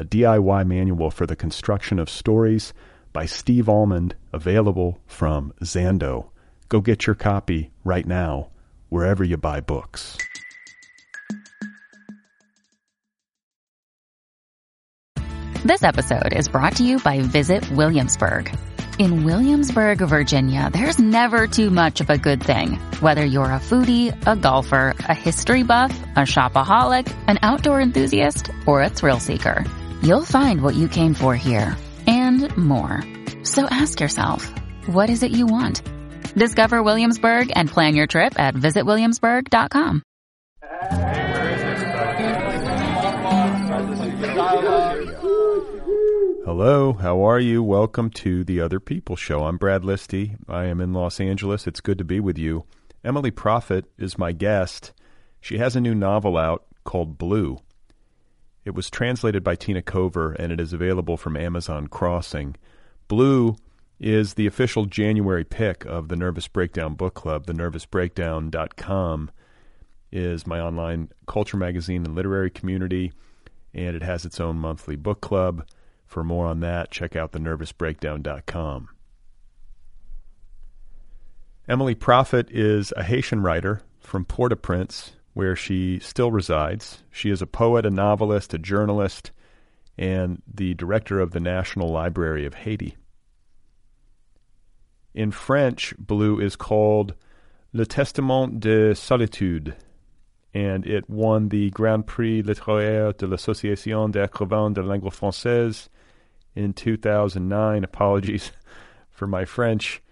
a DIY manual for the construction of stories by Steve Almond, available from Zando. Go get your copy right now, wherever you buy books. This episode is brought to you by Visit Williamsburg. In Williamsburg, Virginia, there's never too much of a good thing. Whether you're a foodie, a golfer, a history buff, a shopaholic, an outdoor enthusiast, or a thrill seeker You'll find what you came for here and more. So ask yourself, what is it you want? Discover Williamsburg and plan your trip at visitwilliamsburg.com. Hello, how are you? Welcome to the Other People Show. I'm Brad Listi. I am in Los Angeles. It's good to be with you. Emmelie Prophète is my guest. She has a new novel out called Blue. It was translated by Tina Kover and it is available from Amazon Crossing. Blue is the official January pick of the Nervous Breakdown Book Club. The nervousbreakdown.com is my online culture magazine and literary community, and it has its own monthly book club. For more on that, check out the nervousbreakdown.com. Emmelie Prophète is a Haitian writer from Port au Prince where she still resides. She is a poet, a novelist, a journalist, and the director of the National Library of Haiti. In French, blue is called Le Testament des Solitudes, and it won the Grand Prix littéraire de l'Association des écrivains de langue française in 2009. Apologies for my French.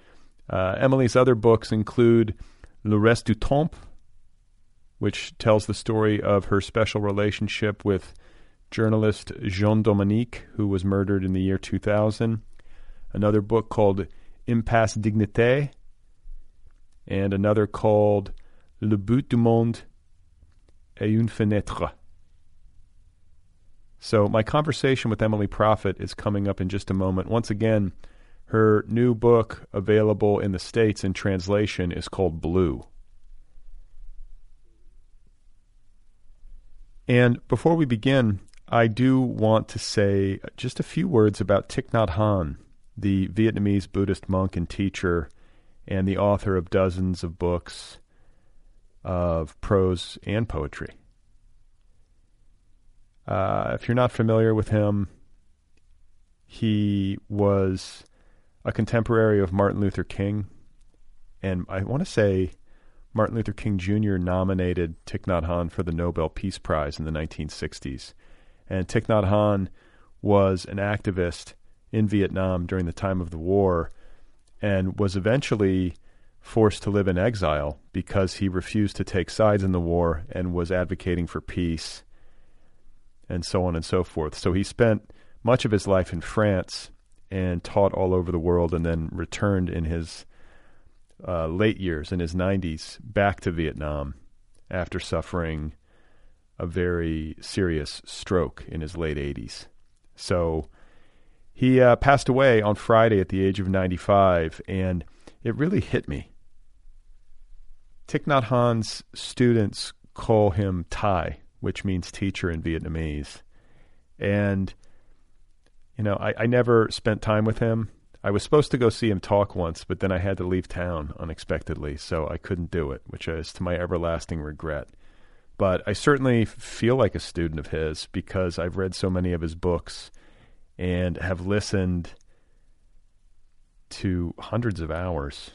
Uh, Emmelie's other books include Le Reste du Temps, which tells the story of her special relationship with journalist Jean Dominique, who was murdered in the year 2000. Another book called Impasse Dignité, and another called Le Bout du Monde est une fenêtre. So, my conversation with Emmelie Prophète is coming up in just a moment. Once again, her new book, available in the States in translation, is called Blue. And before we begin, I do want to say just a few words about Thich Nhat Hanh, the Vietnamese Buddhist monk and teacher, and the author of dozens of books of prose and poetry. Uh, if you're not familiar with him, he was a contemporary of Martin Luther King, and I want to say Martin Luther King Jr. nominated Thich Nhat Hanh for the Nobel Peace Prize in the 1960s. And Thich Nhat Hanh was an activist in Vietnam during the time of the war and was eventually forced to live in exile because he refused to take sides in the war and was advocating for peace and so on and so forth. So he spent much of his life in France and taught all over the world and then returned in his uh, late years in his 90s back to Vietnam after suffering a very serious stroke in his late 80s. So he uh, passed away on Friday at the age of 95, and it really hit me. Thich Nhat Hanh's students call him Thai, which means teacher in Vietnamese. And, you know, I, I never spent time with him. I was supposed to go see him talk once, but then I had to leave town unexpectedly, so I couldn't do it, which is to my everlasting regret. But I certainly feel like a student of his because I've read so many of his books and have listened to hundreds of hours.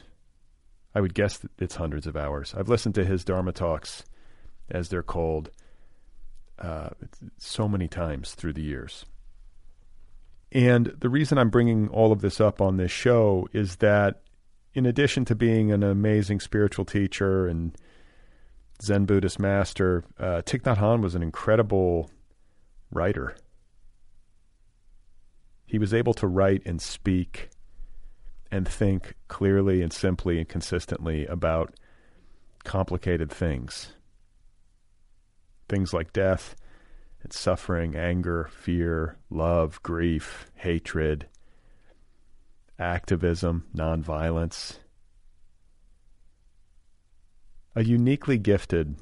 I would guess that it's hundreds of hours. I've listened to his Dharma talks, as they're called, uh, so many times through the years. And the reason I'm bringing all of this up on this show is that, in addition to being an amazing spiritual teacher and Zen Buddhist master, uh, Thich Nhat Hanh was an incredible writer. He was able to write and speak and think clearly and simply and consistently about complicated things. Things like death and suffering, anger, fear, love, grief, hatred, activism, nonviolence. A uniquely gifted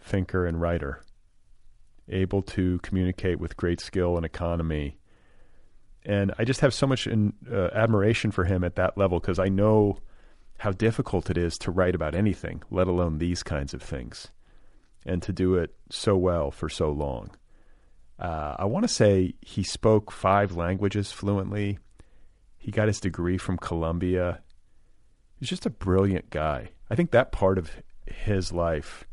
thinker and writer, able to communicate with great skill and economy. And I just have so much in, uh, admiration for him at that level because I know how difficult it is to write about anything, let alone these kinds of things and to do it so well for so long. Uh, I want to say he spoke five languages fluently. He got his degree from Columbia. He's just a brilliant guy. I think that part of his life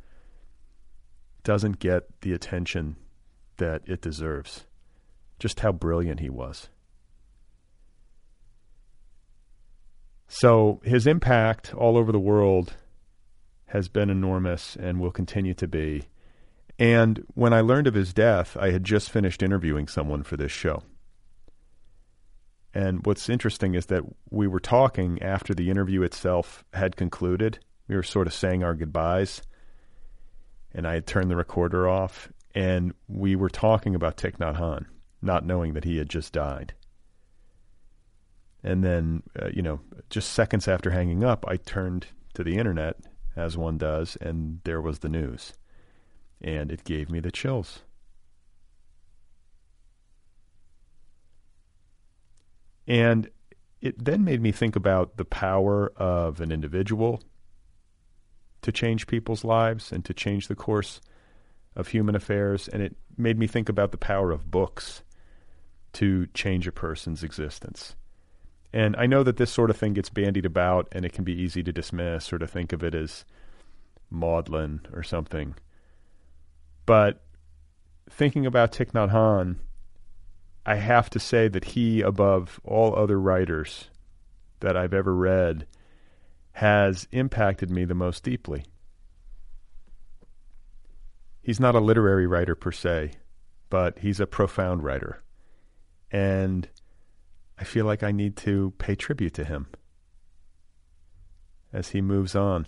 doesn't get the attention that it deserves. Just how brilliant he was. So his impact all over the world has been enormous and will continue to be. And when I learned of his death, I had just finished interviewing someone for this show. And what's interesting is that we were talking after the interview itself had concluded. We were sort of saying our goodbyes. And I had turned the recorder off. And we were talking about Thich Nhat Hanh, not knowing that he had just died. And then, uh, you know, just seconds after hanging up, I turned to the internet as one does, and there was the news. And it gave me the chills. And it then made me think about the power of an individual to change people's lives and to change the course of human affairs. And it made me think about the power of books to change a person's existence. And I know that this sort of thing gets bandied about and it can be easy to dismiss or to think of it as maudlin or something. But thinking about Thich Nhat Hanh, I have to say that he, above all other writers that I've ever read, has impacted me the most deeply. He's not a literary writer per se, but he's a profound writer. And I feel like I need to pay tribute to him as he moves on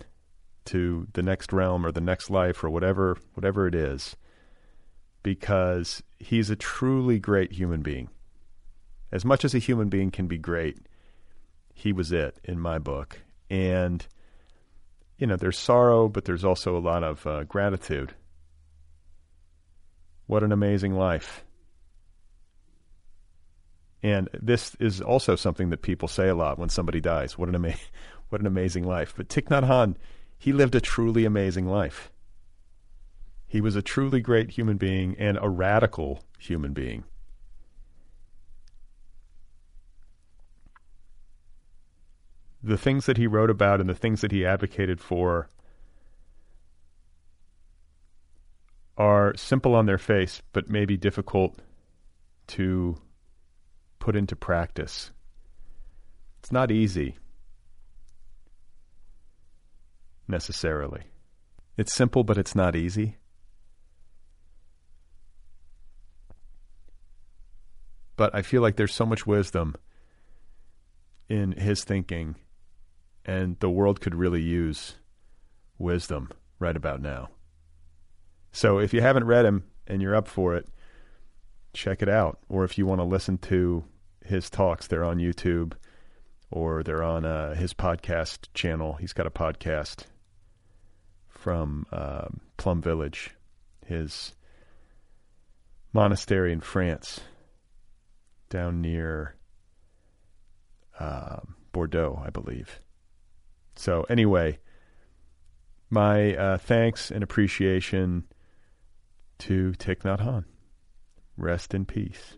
to the next realm or the next life or whatever whatever it is because he's a truly great human being. As much as a human being can be great, he was it in my book. And you know, there's sorrow, but there's also a lot of uh, gratitude. What an amazing life. And this is also something that people say a lot when somebody dies. What an ama- what an amazing life. But Thich Nhat Hanh, he lived a truly amazing life. He was a truly great human being and a radical human being. The things that he wrote about and the things that he advocated for are simple on their face, but maybe difficult to put into practice. It's not easy, necessarily. It's simple, but it's not easy. But I feel like there's so much wisdom in his thinking, and the world could really use wisdom right about now. So if you haven't read him and you're up for it, check it out. Or if you want to listen to his talks. They're on YouTube or they're on uh, his podcast channel. He's got a podcast from uh, Plum Village, his monastery in France, down near uh, Bordeaux, I believe. So, anyway, my uh, thanks and appreciation to Thich Nhat Hanh. Rest in peace.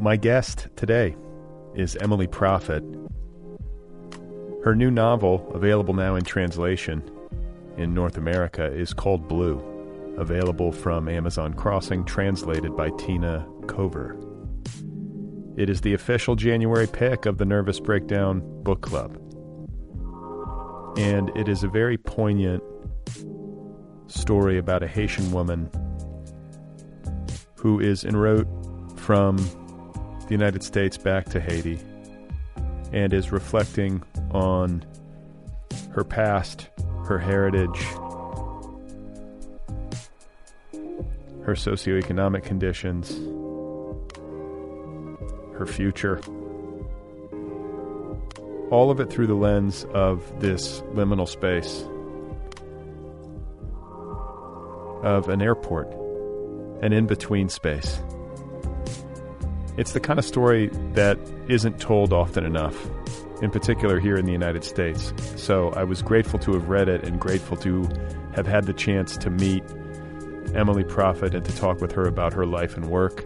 My guest today is Emmelie Prophète. Her new novel, available now in translation in North America, is called Blue, available from Amazon Crossing, translated by Tina Kover. It is the official January pick of the Nervous Breakdown Book Club. And it is a very poignant story about a Haitian woman who is en route from the United States back to Haiti and is reflecting on her past, her heritage, her socioeconomic conditions, her future. All of it through the lens of this liminal space of an airport, an in between space. It's the kind of story that isn't told often enough, in particular here in the United States. So I was grateful to have read it and grateful to have had the chance to meet Emmelie Prophète and to talk with her about her life and work.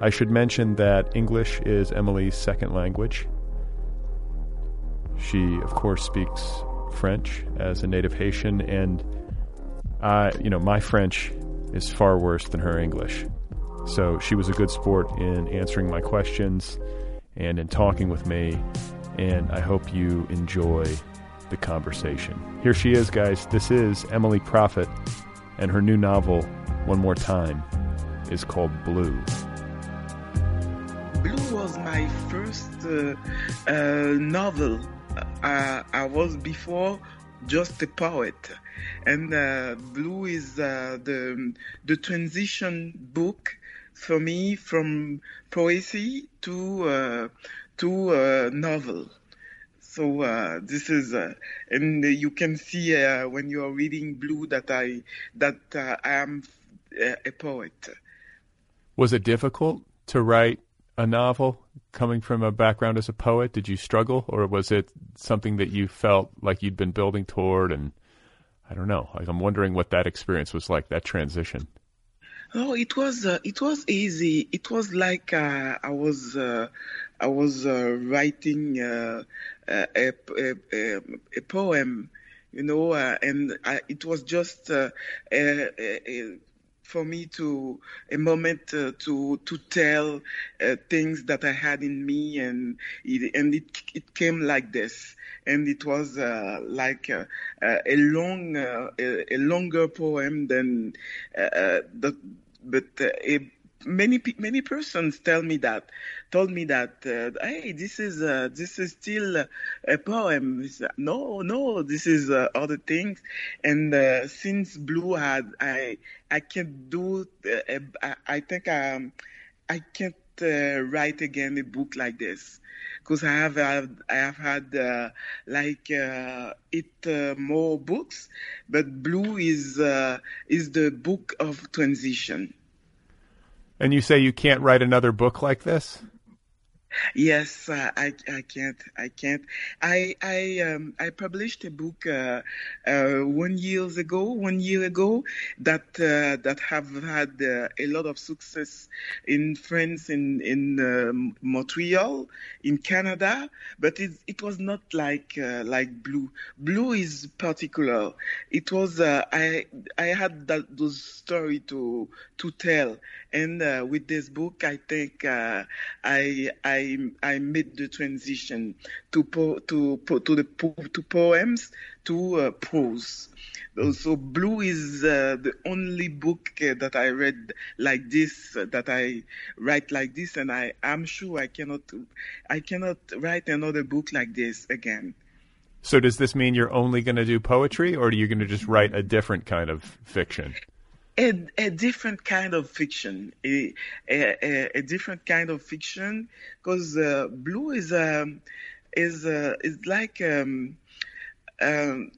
I should mention that English is Emmelie's second language. She, of course, speaks French as a native Haitian, and I, you know, my French is far worse than her English. So she was a good sport in answering my questions and in talking with me. And I hope you enjoy the conversation. Here she is, guys. This is Emmelie Prophète, and her new novel, One More Time, is called Blue. Blue was my first uh, uh, novel. Uh, I was before just a poet, and uh, Blue is uh, the the transition book for me from poesy to uh, to uh, novel. So uh, this is, uh, and you can see uh, when you are reading Blue that I that uh, I am a poet. Was it difficult to write a novel coming from a background as a poet? Did you struggle, or was it something that you felt like you'd been building toward? And I don't know. Like I'm wondering what that experience was like, that transition. Oh, it was uh, it was easy. It was like uh, I was uh, I was uh, writing uh, a, a, a, a, poem, you know, uh, and I, it was just a, for me to a moment to to tell things that I had in me, and it, and it it came like this and it was uh, like uh, a long, uh, a, a, longer poem than the but uh, many many persons tell me that told me that uh, hey this is uh, this is still a poem. No no this is uh, other things. And since blue had i i can't do uh, i think um, i can't uh, write again a book like this because I have I have had uh, like uh, eight uh, more books, but Blue is uh, is the book of transition. And you say you can't write another book like this? Yes, uh, I I can't I can't. I I um I published a book uh, uh, one years ago one year ago that uh, that have had uh, a lot of success in France in in um, Montreal in Canada, but it it was not like uh, like Blue. Blue is particular. It was I I had that those story to to tell, and with this book I think I I I I made the transition to po- to po- to the po- to poems to uh, prose. So Blue is uh, the only book uh, that I read like this, uh, that I write like this, and I am sure I cannot I cannot write another book like this again. So does this mean you're only going to do poetry, or are you going to just write a different kind of fiction? A, a different kind of fiction, a, a, a different kind of fiction, because uh, blue is um, is uh, is like um, um,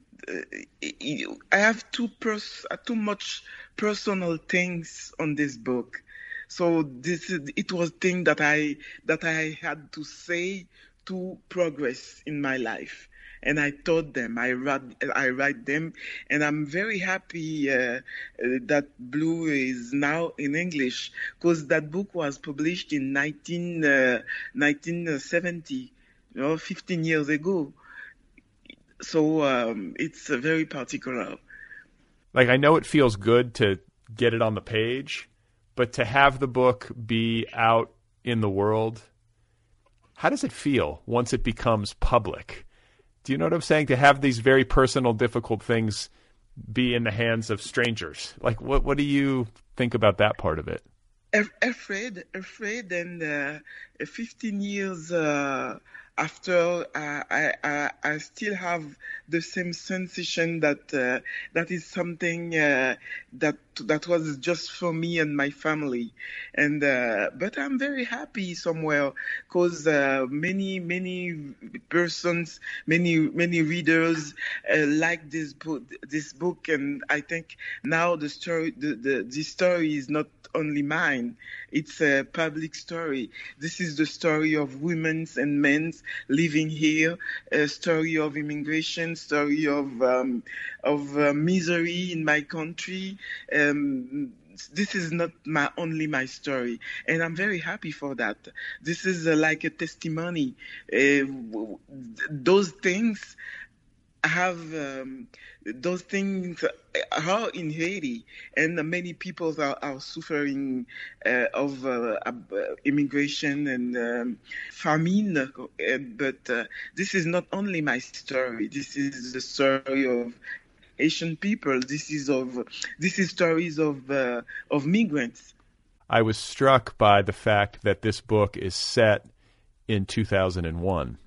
I have too pers- too much personal things on this book, so this is, it was thing that I that I had to say to progress in my life and I taught them. I write, I write them, and I'm very happy uh, that Blue is now in English because that book was published in 19, uh, 1970, you know, 15 years ago. So um, it's very particular. Like I know it feels good to get it on the page, but to have the book be out in the world, how does it feel once it becomes public? Do you know what I'm saying? To have these very personal, difficult things be in the hands of strangers. Like, what what do you think about that part of it? Afraid, afraid, and uh, 15 years uh, after uh, I, I, I still have the same sensation that uh, that is something uh, that that was just for me and my family and uh, but I'm very happy somewhere because uh, many many persons many many readers uh, like this book this book and I think now the story the, the this story is not only mine it's a public story this is the story of women's and men's living here, a story of immigration, story of um, of uh, misery in my country. Um, this is not my only my story, and I'm very happy for that. This is uh, like a testimony. Uh, those things have um, those things are in Haiti, and many people are, are suffering uh, of uh, immigration and um, famine. But uh, this is not only my story. This is the story of Haitian people. This is of this is stories of uh, of migrants. I was struck by the fact that this book is set in 2001,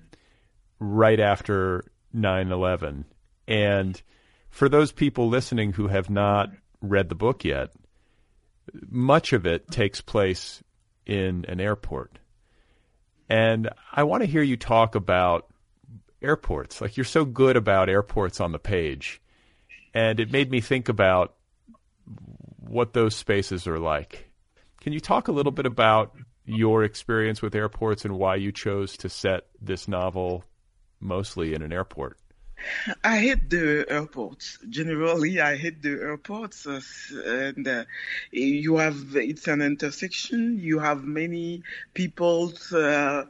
right after 9 11. And for those people listening who have not read the book yet, much of it takes place in an airport. And I want to hear you talk about airports. Like you're so good about airports on the page. And it made me think about what those spaces are like. Can you talk a little bit about your experience with airports and why you chose to set this novel mostly in an airport? I hate the airports. Generally, I hate the airports, uh, and uh, you have it's an intersection. You have many people uh,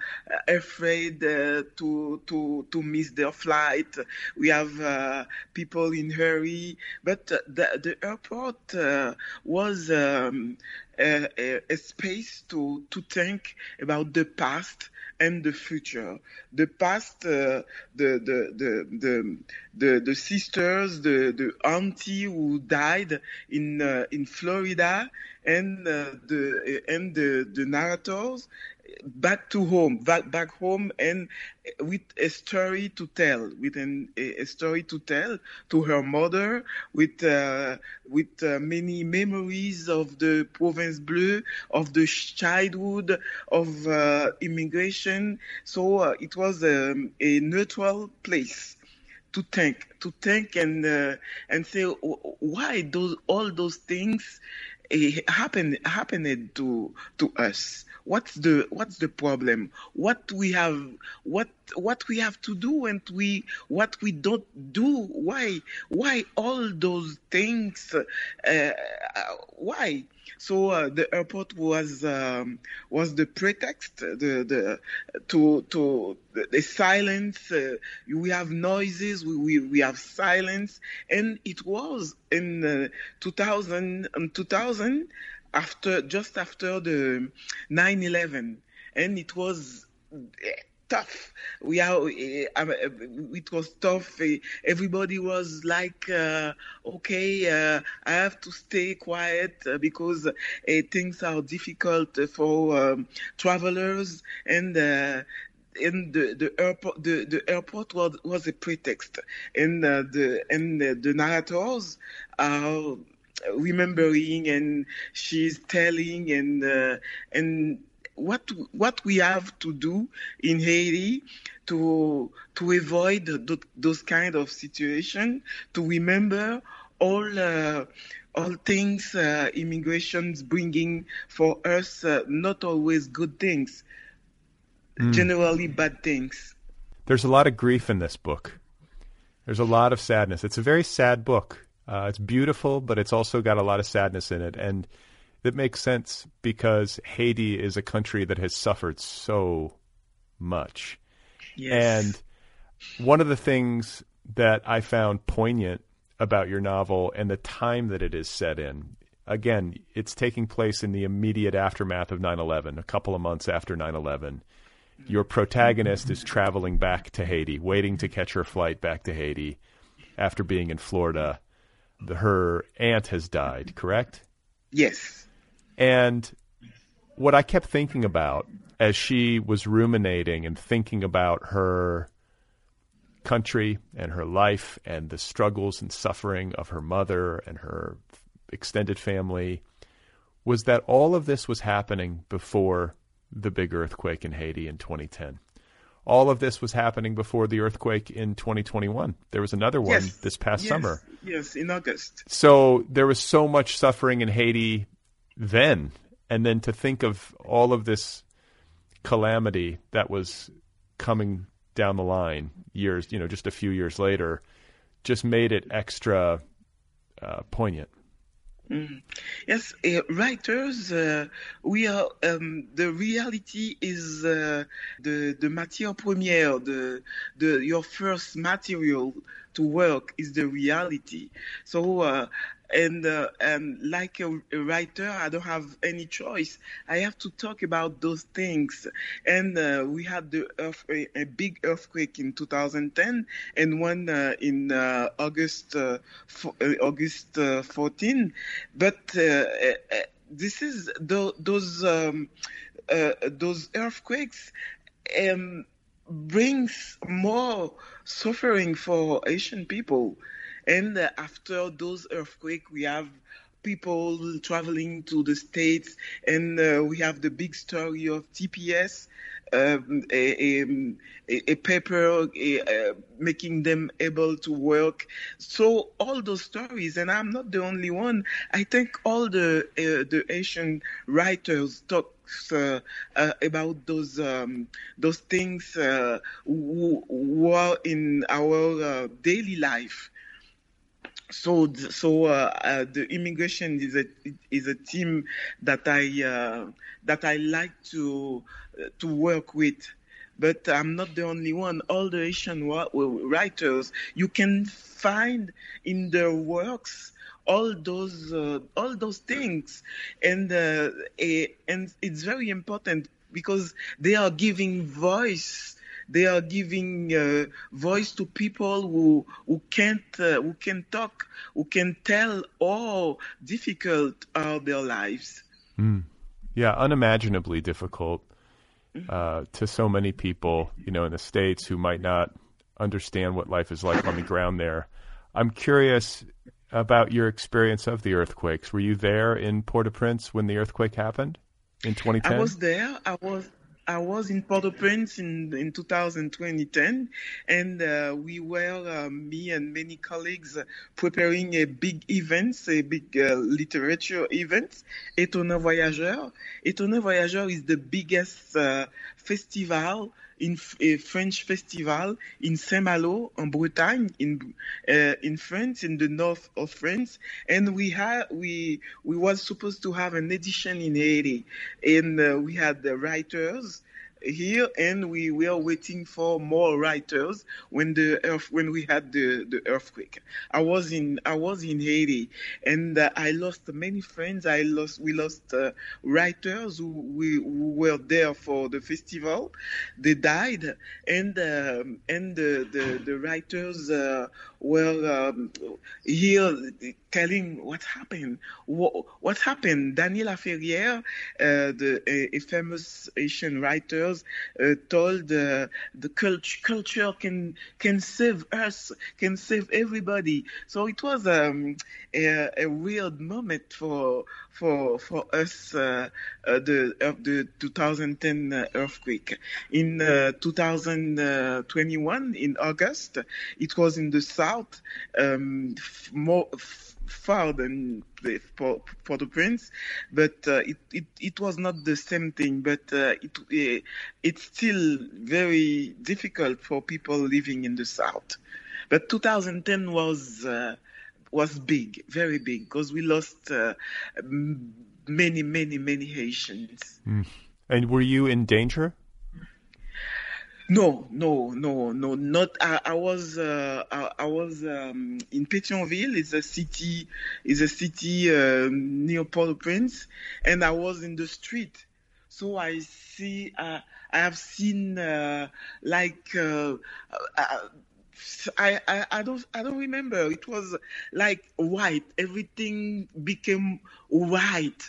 afraid uh, to to to miss their flight. We have uh, people in hurry, but the the airport uh, was. Um, a, a, space to, to think about the past and the future. The past, uh, the, the, the, the, the, the, sisters, the, the auntie who died in, uh, in Florida and uh, the and the, the narrators back to home, back back home, and with a story to tell, with an, a, story to tell to her mother, with uh, with uh, many memories of the Province Bleu, of the childhood, of uh, immigration. So uh, it was um, a neutral place to think, to think and uh, and say why those all those things happen happened to to us. What's the what's the problem? What we have what what we have to do and we what we don't do. Why why all those things uh, why? So uh, the airport was um, was the pretext the the to to the silence uh, we have noises we, we, we have silence. And it was in uh, 2000 um, 2000 after just after the 9/11, and it was tough. We are. It was tough. Everybody was like, uh, "Okay, uh, I have to stay quiet uh, because uh, things are difficult for um, travelers." And uh, and the, the airport the, the airport was, was a pretext and uh, the and the, the narrators are remembering and she's telling and uh, and what what we have to do in Haiti to to avoid th- those kind of situation to remember all uh, all things uh, immigration's bringing for us uh, not always good things mm. generally bad things. There's a lot of grief in this book. There's a lot of sadness. It's a very sad book. Uh, it's beautiful, but it's also got a lot of sadness in it, and it makes sense because Haiti is a country that has suffered so much. Yes. And one of the things that I found poignant about your novel and the time that it is set in. Again, it's taking place in the immediate aftermath of 9 11, a couple of months after 9 11. Your protagonist is traveling back to Haiti, waiting to catch her flight back to Haiti after being in Florida her aunt has died, correct? Yes. And what I kept thinking about as she was ruminating and thinking about her country and her life and the struggles and suffering of her mother and her extended family was that all of this was happening before the big earthquake in Haiti in 2010 all of this was happening before the earthquake in 2021. There was another one yes. this past yes. summer. Yes, in August. So there was so much suffering in Haiti then. And then to think of all of this calamity that was coming down the line years, you know, just a few years later, just made it extra uh, poignant. Mm. Yes, uh, writers, uh, we are. Um, the reality is uh, the the matière première, the the your first material to work is the reality. So uh, and uh, and like a, a, writer, I don't have any choice. I have to talk about those things. And uh, we had the a, big earthquake in 2010, and one uh, in uh, August uh, uh, August 14. But this is the, those um, those earthquakes. Um, brings more suffering for Haitian people and uh, after those earthquakes, we have people traveling to the states, and uh, we have the big story of TPS. Um, a, a, a, paper a, making them able to work. So all those stories, and I'm not the only one. I think all the uh, the Haitian writers talk uh, uh, about those um, those things uh, who, who, are in our uh, daily life so so uh, uh, the immigration is a is a team that I uh, that I like to to work with. But I'm not the only one. All the Haitian writers you can find in their works all those uh, all those things, and uh, a, and it's very important because they are giving voice they are giving uh, voice to people who who can't uh, who can talk, who can tell how difficult are their lives. Mm. Yeah, unimaginably difficult uh, to so many people, you know, in the states who might not understand what life is like on the ground there. I'm curious about your experience of the earthquakes. Were you there in Port-au-Prince when the earthquake happened in 2010? I was there. I was I was in Port-au-Prince in in 2010, and uh, we were uh, me and many colleagues preparing a big event, a big uh, literature event, Étonnants Voyageurs. Étonnants Voyageurs is the biggest uh, festival in a French festival in Saint-Malo, in Bretagne, in uh, in France, in the north of France, and we had we we was supposed to have an edition in Haiti, and uh, we had the writers here and we were waiting for more writers when the earth when we had the, the earthquake. I was in i was in haiti and uh, i lost many friends. I lost we lost uh, writers who, we, who were there for the festival. They died and um, and the the, the writers were um, here telling what happened. What, what happened? Dany Laferrière, uh, the, a, a, famous Haitian writer, uh, told uh, the culture, culture can can save us, can save everybody. So it was um, a, a weird moment for for for us uh, uh, the the 2010 uh, earthquake. In 2021 in August, it was in the south, um, more far than the, for, Port-au-Prince, but uh, it, it, it was not the same thing. But uh, it uh, it's still very difficult for people living in the south. But 2010 was was big, very big, because we lost uh, many, many, many Haitians. Mm. And were you in danger? No, no, no, no, not. I, I was, uh, I, I, was um, in Pétionville. It's a city, it's a city uh, near Port-au-Prince, and I was in the street. So I see, uh, I have seen uh, like uh, uh, I, I, I don't I don't remember. It was like white. Everything became white.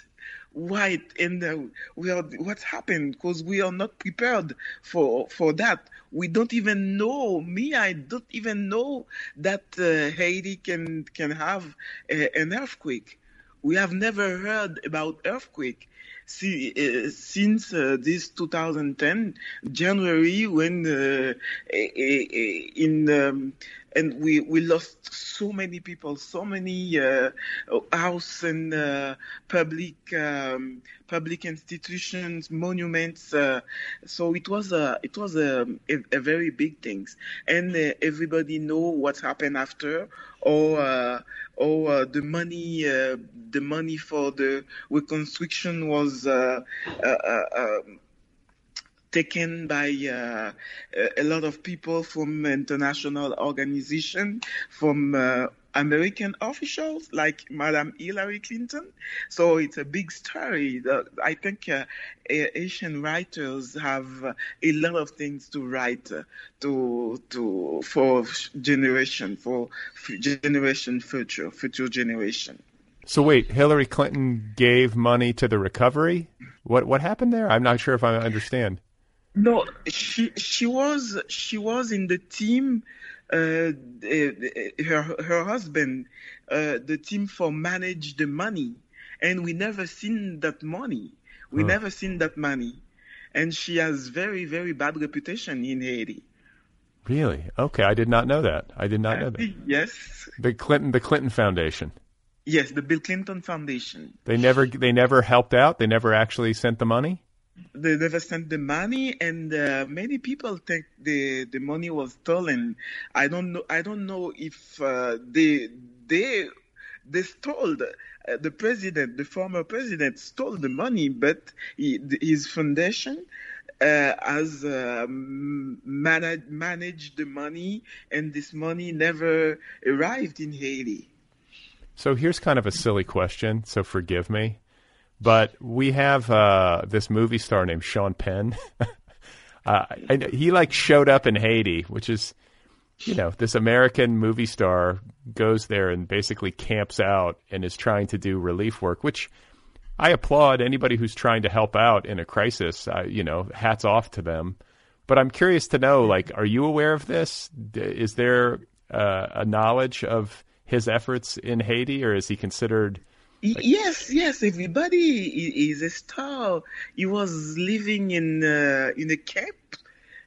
White. And uh, we are what happened? Because we are not prepared for for that. We don't even know. Me i don't even know that uh, haiti can can have a, an earthquake. We have never heard about earthquake See, uh, since uh, this 2010 January when uh, in um, and we we lost so many people, so many uh, house and uh, public um, public institutions, monuments. Uh, so it was a it was a, a, very big things, and uh, everybody know what happened after, or uh, or uh, the money the money for the reconstruction was. Um, taken by uh, a lot of people from international organizations, from uh, American officials like Madam Hillary Clinton. So it's a big story. I think uh, Haitian writers have a lot of things to write uh, to to for generation for generation future future generation. So wait, Hillary Clinton gave money to the recovery. What what happened there? I'm not sure if I understand. No, she she was she was in the team. Uh, her her husband, uh, the team for manage the money, and we never seen that money. We huh. never seen that money, and she has very very bad reputation in Haiti. Really? Okay, I did not know that. I did not know that. Yes. The Clinton the Clinton Foundation. Yes, the Bill Clinton Foundation. They never they never helped out. They never actually sent the money they never sent the money, and uh, many people think the the money was stolen. I don't know. I don't know if uh, they they they stole the, uh, the president, the former president, stole the money, but he, his foundation. Uh, has uh, managed managed the money, and this money never arrived in Haiti. So here's kind of a silly question. So forgive me. But we have uh, this movie star named Sean Penn. Uh, he like showed up in Haiti, which is, you know, this American movie star goes there and basically camps out and is trying to do relief work, which I applaud anybody who's trying to help out in a crisis. Uh, you know, hats off to them. But I'm curious to know, like, are you aware of this? Is there uh, a knowledge of his efforts in Haiti, or is he considered? Like... Yes, yes. Everybody is a star. He was living in uh, in a camp,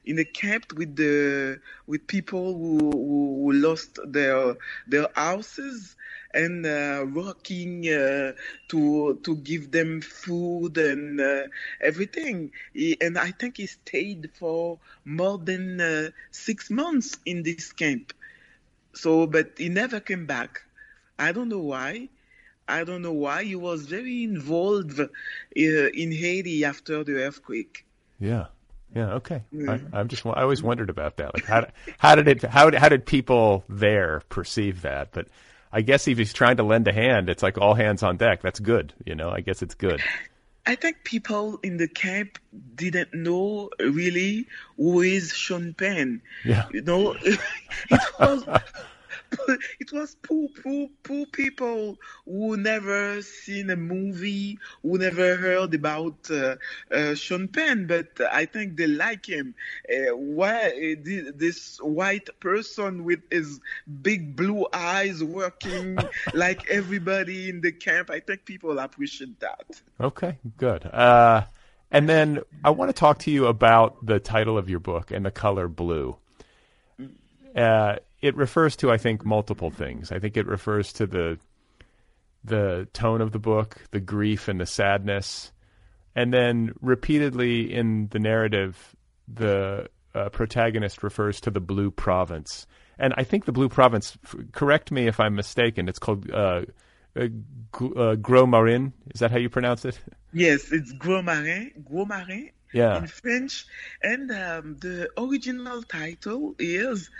in a camp with the with people who, who lost their their houses and uh, working uh, to to give them food and uh, everything. He, and I think he stayed for more than uh, six months in this camp. So, but he never came back. I don't know why. I don't know why. He was very involved uh, in Haiti after the earthquake. Yeah. Yeah. Okay. I, am just. I always wondered about that. Like, how how did it? How how did people there perceive that? But I guess if he's trying to lend a hand, it's like all hands on deck. That's good. You know. I guess it's good. I think people in the camp didn't know really who is Sean Penn. Yeah. You know, it was it was poor, poor, poor people who never seen a movie, who never heard about uh, uh, Sean Penn, but I think they like him. Uh, why this white person with his big blue eyes working like everybody in the camp? I think people appreciate that. Okay, good. Uh, and then I want to talk to you about the title of your book and the color blue. Mm. Uh, it refers to, I think, multiple things. I think it refers to the the tone of the book, the grief and the sadness, and then repeatedly in the narrative, the uh, protagonist refers to the Blue Province. And I think the Blue Province. F- correct me if I'm mistaken. It's called uh, uh, uh, Gros Marin. Is that how you pronounce it? Yes, it's Gros Marin. Gros Marin yeah. in French. And um, the original title is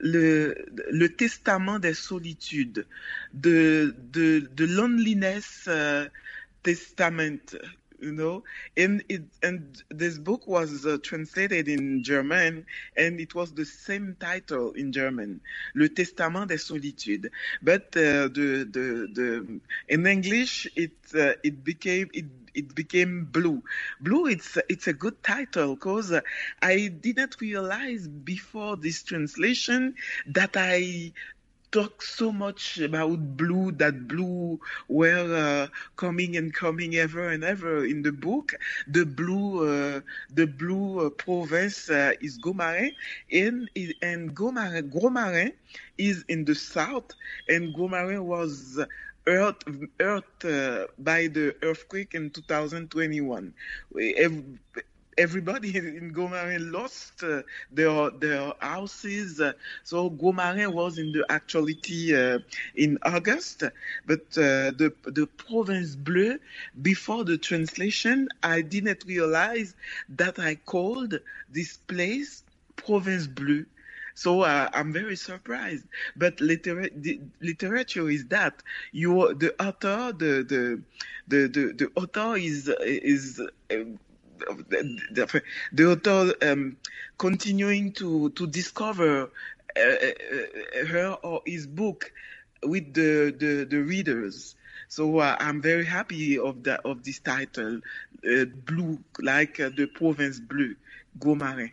le, le Testament des Solitudes, the, the, the Loneliness uh, Testament, you know? And it and this book was uh, translated in german and it was the same title in german le testament des solitudes. But uh, the the the in english it uh, it became it it became blue. Blue, it's it's a good title because I didn't realize before this translation that I talk so much about blue that blue were uh, coming and coming ever and ever in the book the blue uh, the blue uh, province uh, is Gomarin and and Gomarin Gomarin is in the south and Gomarin was hurt, hurt uh, by the earthquake in 2021. everybody in Gomarin lost uh, their their houses. so Gomarin was in the actuality uh, in August, but uh, the the Province Bleu before the translation, I didn't realize that I called this place Province Bleu so uh, I'm very surprised. But litera- literature is that you the author the the the the, the author is is. Uh, the, the author um, continuing to to discover uh, uh her or his book with the the, the readers. So uh, I'm very happy of that of this title, uh, blue like uh, the province blue, Gomarin.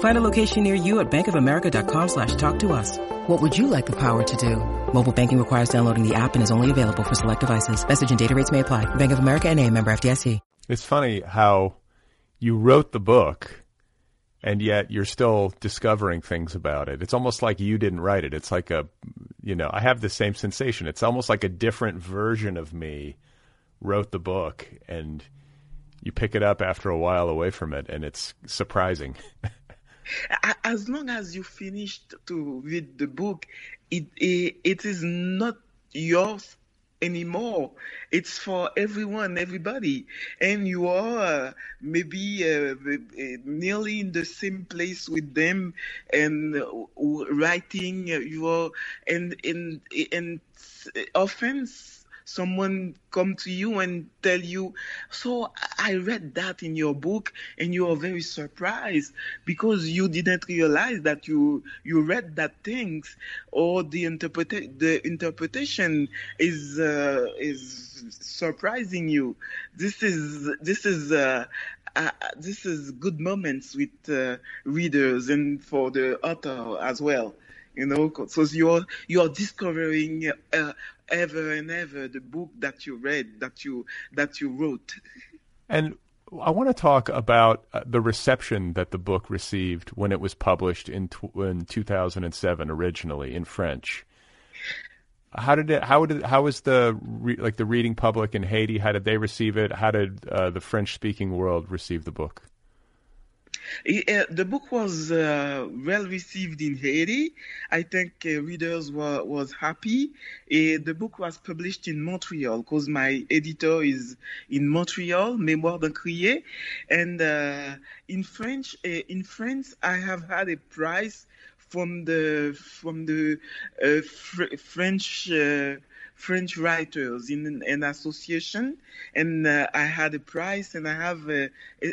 Find a location near you at bankofamerica.com slash talk to us. What would you like the power to do? Mobile banking requires downloading the app and is only available for select devices. Message and data rates may apply. Bank of America and a member FDIC. It's funny how you wrote the book and yet you're still discovering things about it. It's almost like you didn't write it. It's like a, you know, I have the same sensation. It's almost like a different version of me wrote the book and you pick it up after a while away from it and it's surprising. as long as you finished to read the book, it, it, it is not yours anymore. It's for everyone, everybody, and you are uh, maybe uh, nearly in the same place with them and uh, writing. You are and and and often someone come to you and tell you, so I read that in your book and you are very surprised because you didn't realize that you, you read that things or the interpreta- the interpretation is, uh, is surprising you. This is, this is, uh, uh, this is good moments with uh, readers and for the author as well you know so you're you're discovering uh, ever and ever the book that you read that you that you wrote and I want to talk about uh, the reception that the book received when it was published in in 2007 originally in French. How did it? How did? How was the re- like the reading public in Haiti? How did they receive it? How did uh, the French speaking world receive the book? Uh, the book was uh, well received in Haiti. I think uh, readers were was happy. Uh, the book was published in Montreal because my editor is in Montreal, Mémoire d'encrier, and uh, in French. Uh, in France, I have had a prize from the from the fr- French French writers in an association, and uh, I had a prize, and I have a,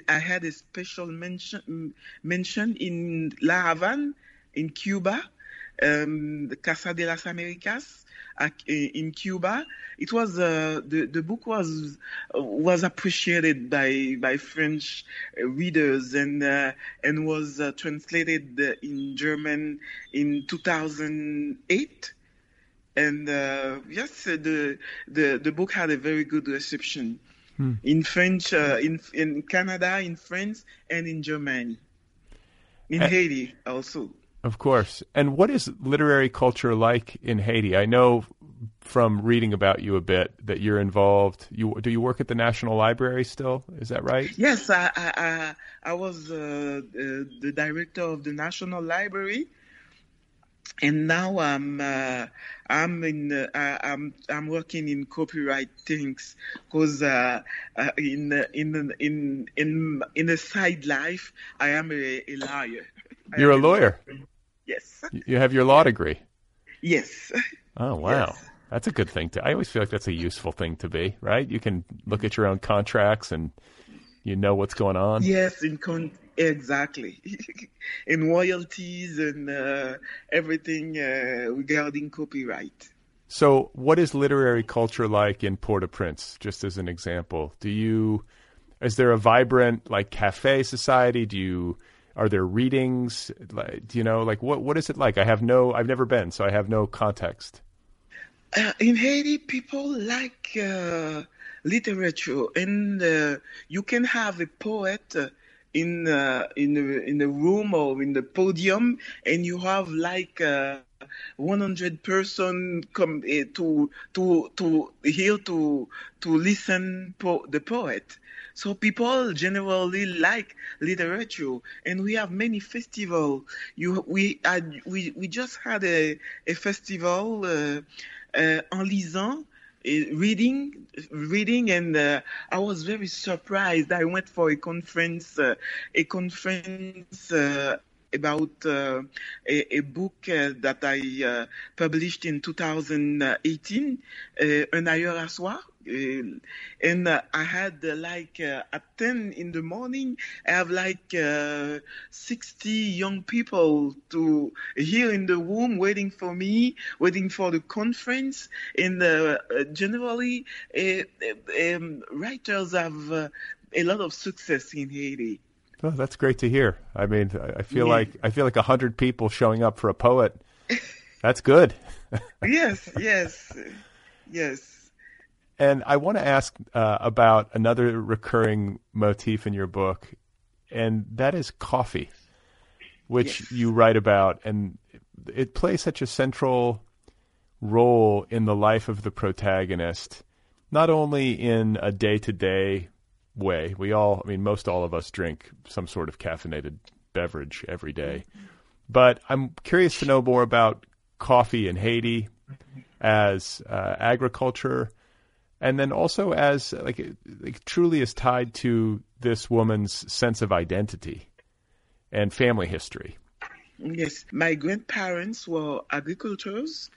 I had a special mention mention in La Havana, in Cuba, um, Casa de las Americas in Cuba. It was uh, the the book was was appreciated by by French readers and uh, and was uh, translated in German in 2008 and uh, yes, the, the the book had a very good reception hmm. in French, uh, in in Canada, in France, and in Germany, in uh, Haiti also. Of course. And what is literary culture like in Haiti? I know from reading about you a bit that you're involved. You do you work at the National Library still? Is that right? Yes, I I, I was uh, the director of the National Library and now I'm uh, I'm in uh, I'm I'm working in copyright things because uh, uh, in in in in in a side life I am a, a lawyer. You're a lawyer. Yes. You have your law degree. Yes. Oh wow. Yes. That's a good thing to. I always feel like that's a useful thing to be, right? You can look at your own contracts and you know what's going on. Yes, in con- Exactly. in royalties and uh, everything uh, regarding copyright. So, what is literary culture like in Port-au-Prince? Just as an example, do you is there a vibrant like cafe society? Do you are there readings? Like, do you know like what what is it like? I have no I've never been, so I have no context. Uh, in Haiti, people like uh, literature, and uh, you can have a poet uh, in uh, in the in the room or in the podium, and you have like. Uh, 100 person come uh, to to to here to to listen po- the poet so people generally like literature and we have many festival you we had we we just had a a festival uh, uh, en lisant reading, reading, and uh, I was very surprised. I went for a conference, uh, a conference uh, about uh, a, a, book uh, that I uh, published in 2018, Un ailleurs à uh, and uh, I had uh, like at 10 in the morning, I have like 60 young people to here in the room waiting for me, waiting for the conference. And generally, um, writers have a lot of success in Haiti. Oh, that's great to hear. I mean, I feel yeah. like I feel like a hundred people showing up for a poet. That's good. yes, yes, yes. And I want to ask uh, about another recurring motif in your book, and that is coffee, which yes. you write about, and it plays such a central role in the life of the protagonist, not only in a day to day way. We all, I mean, most all of us drink some sort of caffeinated beverage every day. But I'm curious to know more about coffee in Haiti as uh, agriculture and then also as like, like truly is tied to this woman's sense of identity and family history. Yes, my grandparents were agricultors,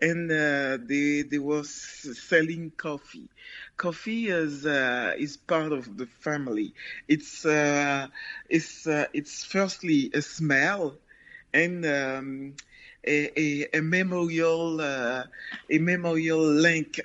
and uh, they they were selling coffee. Coffee is uh, is part of the family. It's uh, it's uh, it's firstly a smell, and um, a, a, a, memorial uh, a memorial link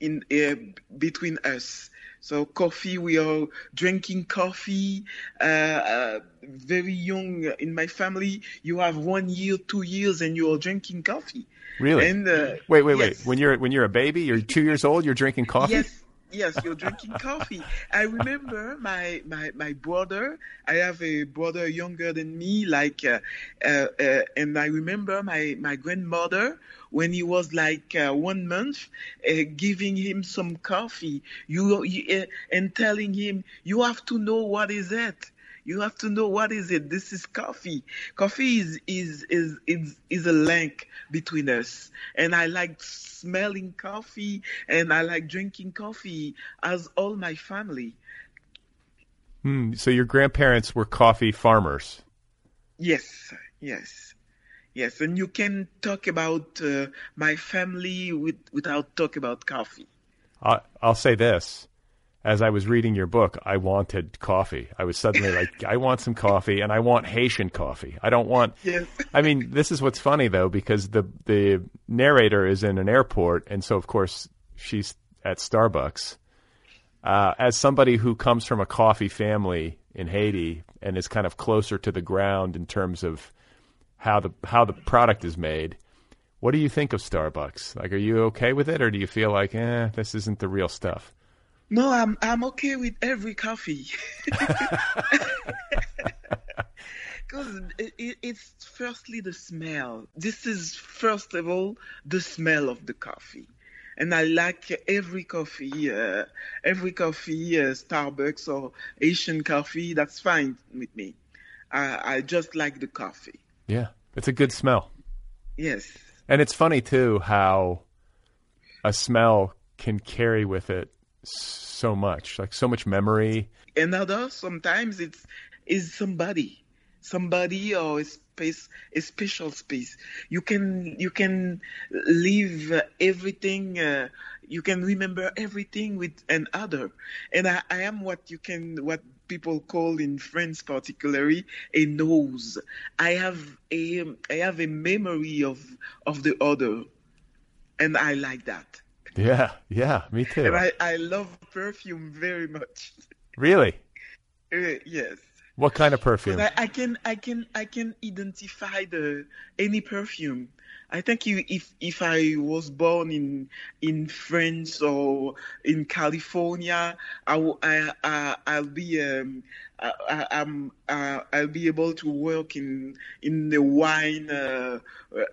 in uh, between us. So coffee, we are drinking coffee. Uh, uh, very young in my family, you have one year, two years, and you are drinking coffee. Really? And uh, wait, wait, yes. wait. When you're when you're a baby, you're two years old, you're drinking coffee. Yes. Yes, you're drinking coffee. I remember my, my, my brother. I have a brother younger than me, like, uh, uh, uh, and I remember my, my grandmother when he was like uh, one month, uh, giving him some coffee, you, you uh, and telling him you have to know what is it. You have to know what is it. This is coffee. Coffee is is is is, is a link between us. And I like smelling coffee and I like drinking coffee as all my family. Hmm, so your grandparents were coffee farmers. Yes, yes. Yes, and you can talk about uh, my family with, without talk about coffee. I, I'll say this: as I was reading your book, I wanted coffee. I was suddenly like, I want some coffee, and I want Haitian coffee. I don't want. Yes. I mean, this is what's funny though, because the the narrator is in an airport, and so of course she's at Starbucks. Uh, as somebody who comes from a coffee family in Haiti and is kind of closer to the ground in terms of how the how the product is made. What do you think of Starbucks? Like, are you okay with it, or do you feel like, eh, this isn't the real stuff? No, I'm I'm okay with every coffee. Because it, it's firstly the smell. This is first of all the smell of the coffee, and I like every coffee, uh, every coffee, uh, Starbucks or Haitian coffee. That's fine with me. I, I just like the coffee. Yeah, it's a good smell. Yes. And it's funny too how a smell can carry with it so much, like so much memory. Another sometimes it's is somebody, somebody or a space, a special space. You can you can leave everything. Uh, you can remember everything with an other, and I, I am what you can what people call in France particularly a nose. I have a I have a memory of of the other, and I like that. Yeah, yeah, me too. And I I love perfume very much. Really? Uh, yes. What kind of perfume? I, I, can I can I can identify the any perfume. I think if if I was born in in France or in California, I I, I I'll be um I, am uh, I'll be able to work in in the wine uh,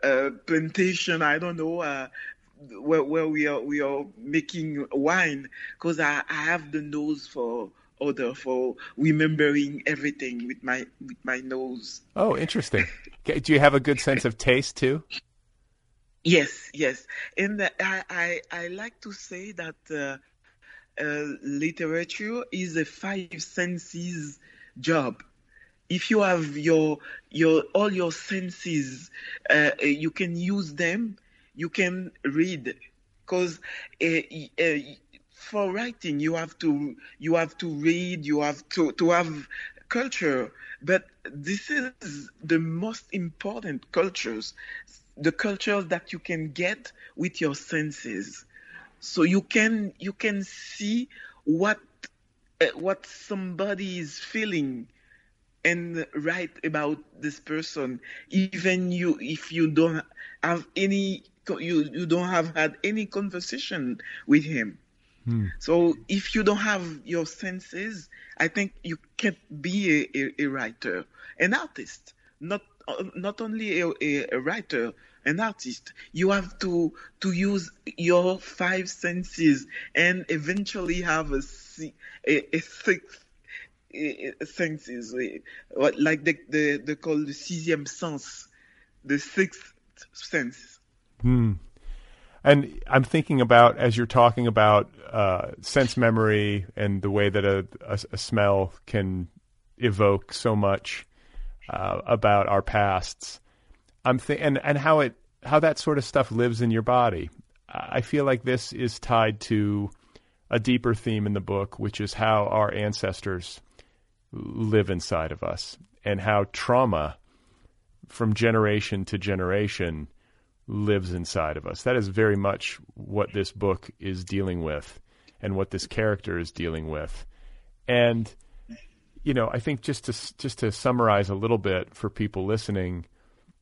uh, plantation. I don't know. Where, where we are we are making wine because I, I have the nose for other for remembering everything with my with my nose. Oh, interesting. Do you have a good sense of taste too? Yes, yes, and I I, I like to say that uh, uh, literature is a five senses job. If you have your your all your senses, uh, you can use them. You can read, because uh, uh, for writing you have to you have to read. You have to to have culture. But this is the most important cultures the cultures that you can get with your senses. So you can you can see what uh, what somebody is feeling and write about this person even you if you don't have any you you don't have had any conversation with him hmm. so if you don't have your senses i think you can't be a, a, a writer an artist not not only a, a, writer, an artist. You have to to use your five senses and eventually have a a, a sixth senses, like they, they, they call the sixième sens, the sixth sense. Hmm. And I'm thinking about as you're talking about uh, sense memory and the way that a, a, a smell can evoke so much uh, about our pasts. I'm th- and and how it how that sort of stuff lives in your body. I feel like this is tied to a deeper theme in the book, which is how our ancestors live inside of us and how trauma from generation to generation lives inside of us. That is very much what this book is dealing with and what this character is dealing with. And you know, I think just to just to summarize a little bit for people listening,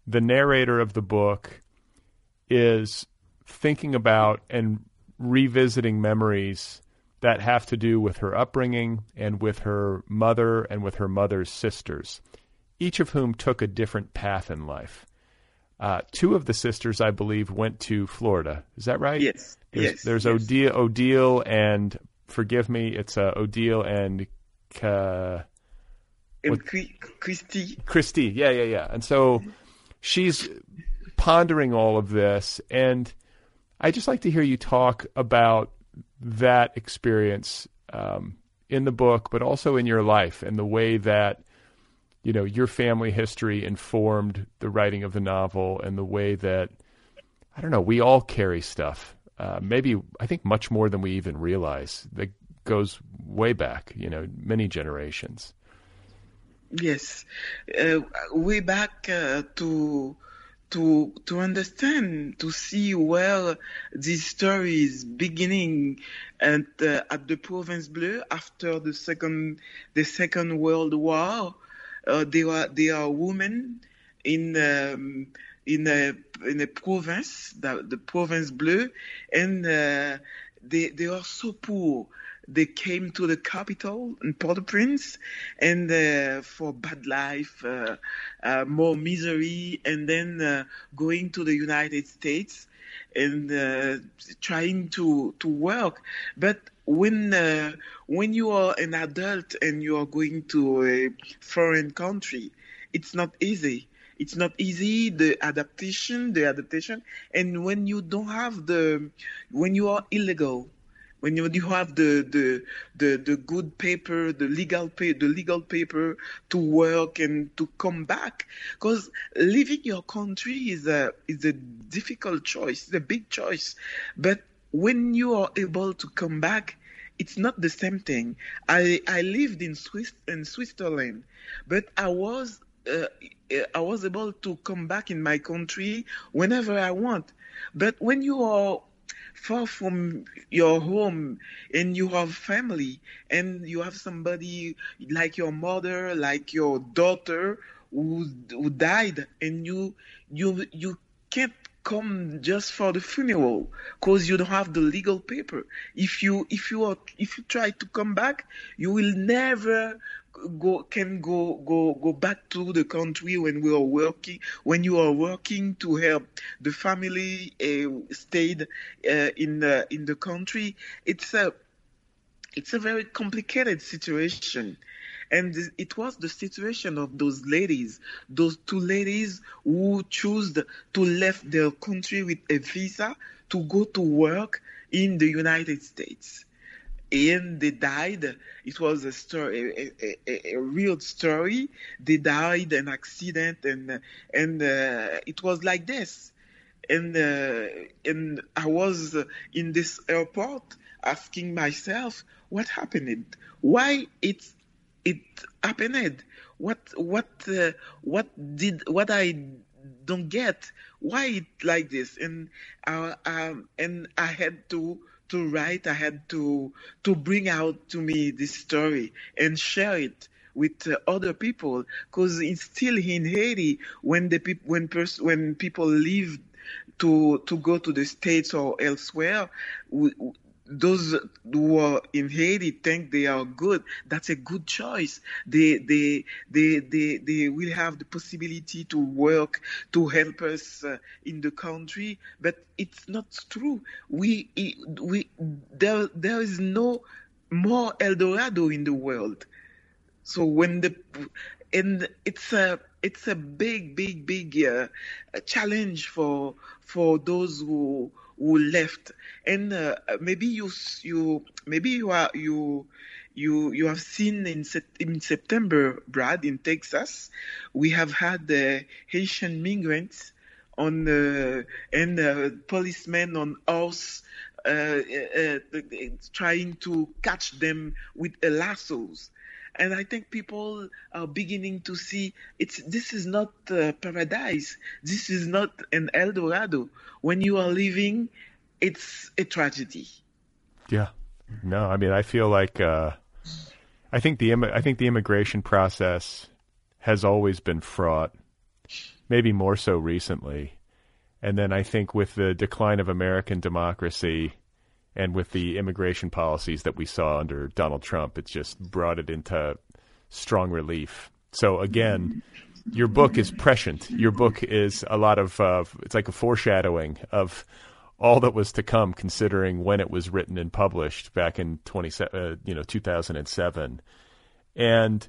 the narrator of the book is thinking about and revisiting memories that have to do with her upbringing and with her mother and with her mother's sisters, each of whom took a different path in life. Uh, two of the sisters, I believe, went to Florida. Is that right? Yes. There's, yes. There's yes. Odile, Odile, and forgive me, it's uh, Odile and Ka, and Christy. Christy, yeah, yeah, yeah. And so she's pondering all of this, and I just like to hear you talk about that experience um, in the book, but also in your life and the way that you know your family history informed the writing of the novel and the way that I don't know we all carry stuff. Uh, maybe I think much more than we even realize that goes way back. You know, many generations. Yes, uh, way back uh, to to to understand to see where this story is beginning and uh, at the Province Bleu after the second the Second World War uh, they are they are women in um, in a in a province the, the Province Bleu and uh, they they are so poor they came to the capital in Port-au-Prince and uh, for bad life, uh, uh, more misery, and then uh, going to the United States and uh, trying to to work. But when uh, when you are an adult and you are going to a foreign country, it's not easy. It's not easy the adaptation, the adaptation, and when you don't have the, when you are illegal, when you, you have the, the the the good paper, the legal pay, the legal paper to work and to come back, because leaving your country is a is a difficult choice, it's a big choice, but when you are able to come back, it's not the same thing. I I lived in Swiss in Switzerland, but I was uh, I was able to come back in my country whenever I want. But when you are far from your home and you have family and you have somebody like your mother, like your daughter who, who died and you you you can't come just for the funeral because you don't have the legal paper. If you if you are if you try to come back, you will never go can go go go back to the country when we are working when you are working to help the family uh, stayed uh, in the in the country. It's a it's a very complicated situation. And it was the situation of those ladies, those two ladies who chose to left their country with a visa to go to work in the United States. And they died. It was a story, a, a, a, real story. They died an accident, and and uh, it was like this. And uh, and I was in this airport asking myself, what happened? Why it's it happened? What what uh, what did what I don't get? Why it like this? And uh, um, and I had to to write. I had to to bring out to me this story and share it with uh, other people because it's still in Haiti when the peop- when pers- when people leave to to go to the states or elsewhere. Those who are in Haiti think they are good. That's a good choice. They they they they they will have the possibility to work to help us uh, in the country, but it's not true. We we there there is no more El Dorado in the world. So when the and it's a it's a big big big uh, challenge for for those who who left. And uh, maybe you you maybe you are you you you have seen in in September, Brad, in Texas, we have had the Haitian migrants on uh, and uh, policemen on horse uh, uh, trying to catch them with lassos. And I think people are beginning to see it's this is not uh, paradise. This is not an El Dorado. When you are living, it's a tragedy. Yeah. No, I mean, I feel like uh, I think the I think the immigration process has always been fraught, maybe more so recently. And then I think with the decline of American democracy and with the immigration policies that we saw under Donald Trump, it just brought it into strong relief. So again, your book is prescient. Your book is a lot of uh, it's like a foreshadowing of all that was to come, considering when it was written and published back in twenty uh, you know two thousand and seven, and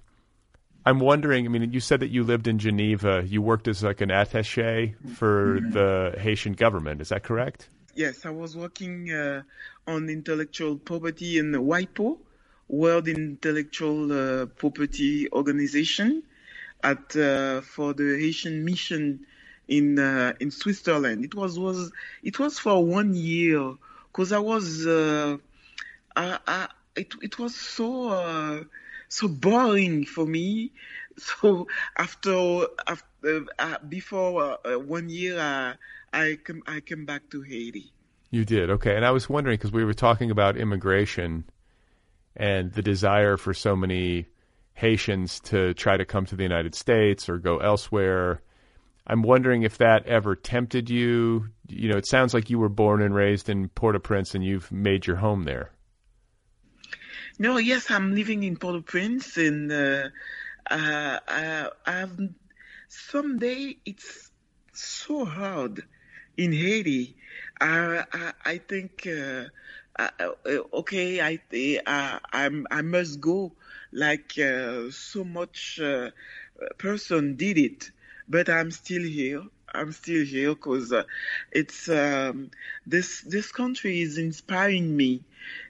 I'm wondering. I mean, you said that you lived in Geneva. You worked as like an attaché for the Haitian government. Is that correct? Yes, I was working uh, on intellectual property in WIPO, World Intellectual uh, Property Organization, at uh, for the Haitian Mission in uh, in Switzerland. It was was it was for one year because I was uh, I, I, it it was so uh, so boring for me. So after after before one year, I come I came back to Haiti. You did okay, and I was wondering because we were talking about immigration and the desire for so many Haitians to try to come to the United States or go elsewhere. I'm wondering if that ever tempted you. You know, it sounds like you were born and raised in Port-au-Prince and you've made your home there. No, yes, I'm living in Port-au-Prince, and uh, uh, I, I've someday it's so hard in Haiti. I I, I think uh, uh, okay, I I'm, I must go like uh, so much uh, person did it, but I'm still here. I'm still here because uh, it's um, this this country is inspiring me,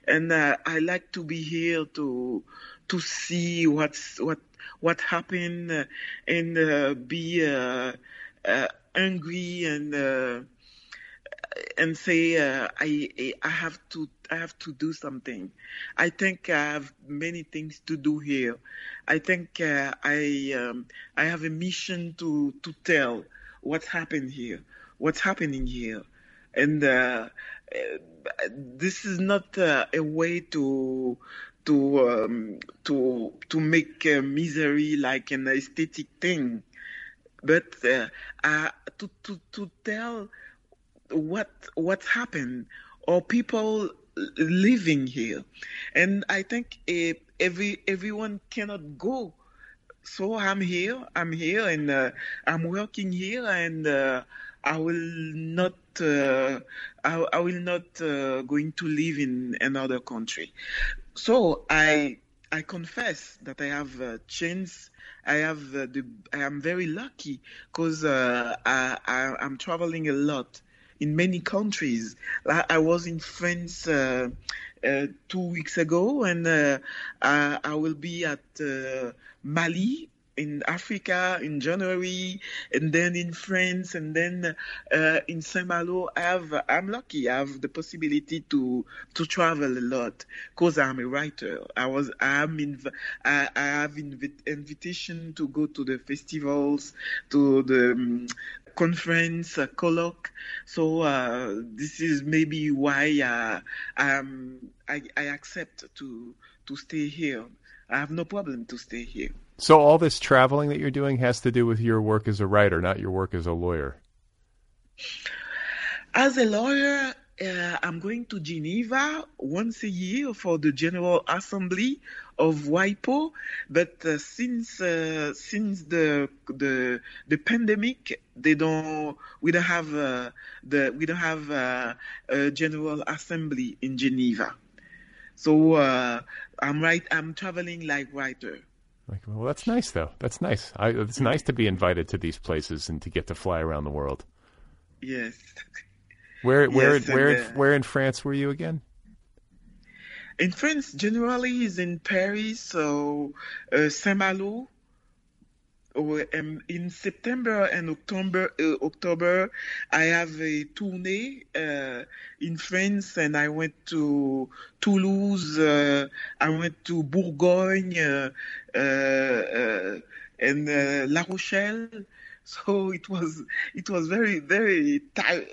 and uh, I like to be here to to see what's what what happened and uh, be angry and and say I I have to I have to do something. I think I have many things to do here. I think I um, I have a mission to to tell what's happened here, what's happening here, and uh, this is not uh, a way to to um, to to make uh, misery like an aesthetic thing, but uh, to to to tell what what happened or people living here, and I think uh, every everyone cannot go so I'm here. I'm here, and uh, I'm working here, and uh, I will not. Uh, I, I, will not uh, going to live in another country. So I I confess that I have a chance. I have uh, the. I am very lucky because I, I I'm traveling a lot in many countries. I was in France uh, uh, two weeks ago, and uh, I, I, will be at uh, Mali in Africa in January, and then in France, and then uh, in Saint Malo. I have, I'm lucky. I have the possibility to to travel a lot because I'm a writer. I was, I'm in, I, I have inv- invitation to go to the festivals, to the um, conference, uh, colloque. So uh, this is maybe why uh, um, I, I accept to to stay here. I have no problem to stay here. So all this traveling that you're doing has to do with your work as a writer, not your work as a lawyer. As a lawyer, uh, I'm going to Geneva once a year for the General Assembly of WIPO. But uh, since uh, since the the the pandemic, they don't we don't have uh, the we don't have uh, a General Assembly in Geneva. So uh, I'm right. I'm traveling like writer. Like, well, that's nice though. That's nice. I, it's nice to be invited to these places and to get to fly around the world. Yes. Where where Yes, where and, in, uh, where in France were you again? In France, generally is in Paris, so uh, Saint-Malo. Or, um, in September and October, uh, October, I have a tournée uh, in France, and I went to Toulouse. Uh, I went to Bourgogne uh, uh, uh, and uh, La Rochelle. So it was it was very very tired.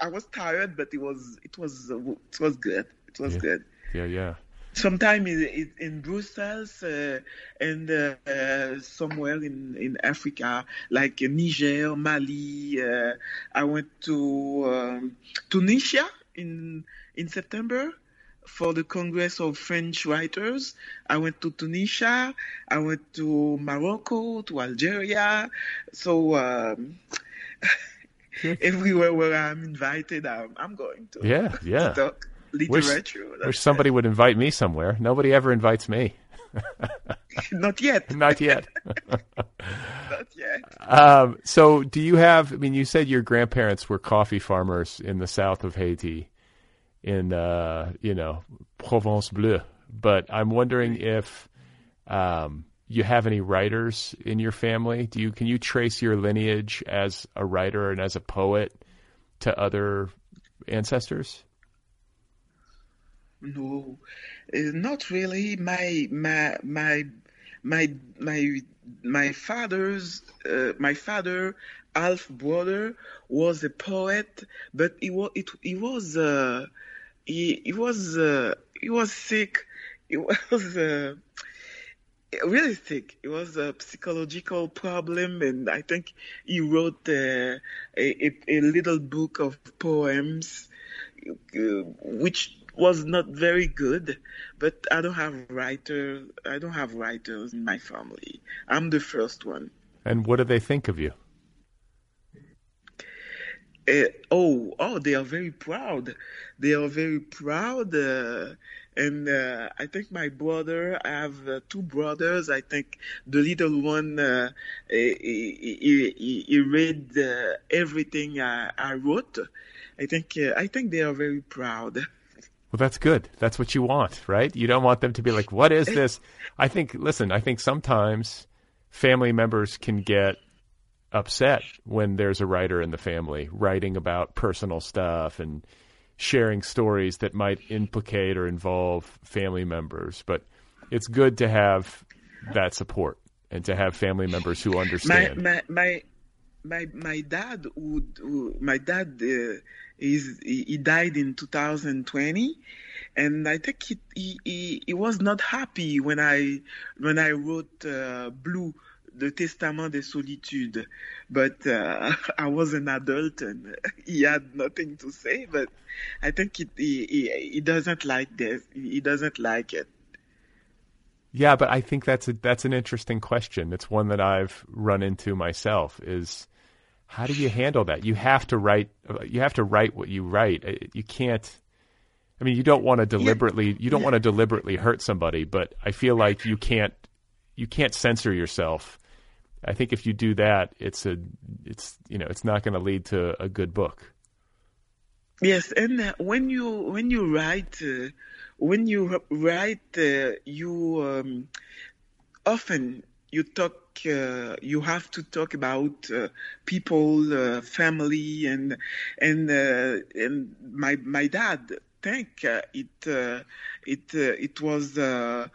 I was tired, but it was it was it was good. It was Yeah. good Yeah, yeah. sometime in, in, Brussels uh, and uh, uh, somewhere in, in Africa, like Niger, Mali. Uh, I went to um, Tunisia in in September for the Congress of French Writers. I went to Tunisia. I went to Morocco, to Algeria. So. Um, Everywhere where I'm invited, I'm, I'm going to. Yeah, yeah. to talk Wish, literature. wish That's somebody would invite me somewhere. Nobody ever invites me. Not yet. Not yet. Not yet. um, so, do you have? I mean, you said your grandparents were coffee farmers in the south of Haiti, in uh, you know Province Bleu. But I'm wondering if um, you have any writers in your family. Do you can you trace your lineage as a writer and as a poet to other ancestors? No, uh, not really. My my my my my my father's uh, my father half brother was a poet, but he was it he was uh, he he was uh, he was sick. He was. Uh, really sick. It was a psychological problem, and I think he wrote uh, a, a, a little book of poems, uh, which was not very good. But I don't have writer. I don't have writers in my family. I'm the first one. And what do they think of you? Uh, oh, oh, they are very proud. They are very proud. And uh, I think my brother, I have uh, two brothers. I think the little one, uh, he, he, he, he read uh, everything I, I wrote. I think, uh, I think they are very proud. Well, that's good. That's what you want, right? You don't want them to be like, "What is this?" I think. Listen, I think sometimes family members can get upset when there's a writer in the family writing about personal stuff and sharing stories that might implicate or involve family members. But it's good to have that support and to have family members who understand. my, my, my, my dad would, my dad uh, is he died in 2020 and I think he, he, he, he was not happy when I when I wrote uh, Blue the Testament de Solitude but uh, I was an adult and he had nothing to say but I think he, he, he doesn't like this he doesn't like it Yeah, but I think that's a that's an interesting question. It's one that I've run into myself. Is how do you handle that? You have to write. You have to write what you write. Uh, You can't. I mean, you don't want to deliberately. You don't want to deliberately hurt somebody, but I feel like you can't. You can't censor yourself. I think if you do that, it's a. It's you know, it's not going to lead to a good book. Yes, and uh, when you when you write uh, when you write uh, you um, often you talk uh, you have to talk about uh, people, family, and and and my my dad think it it it was not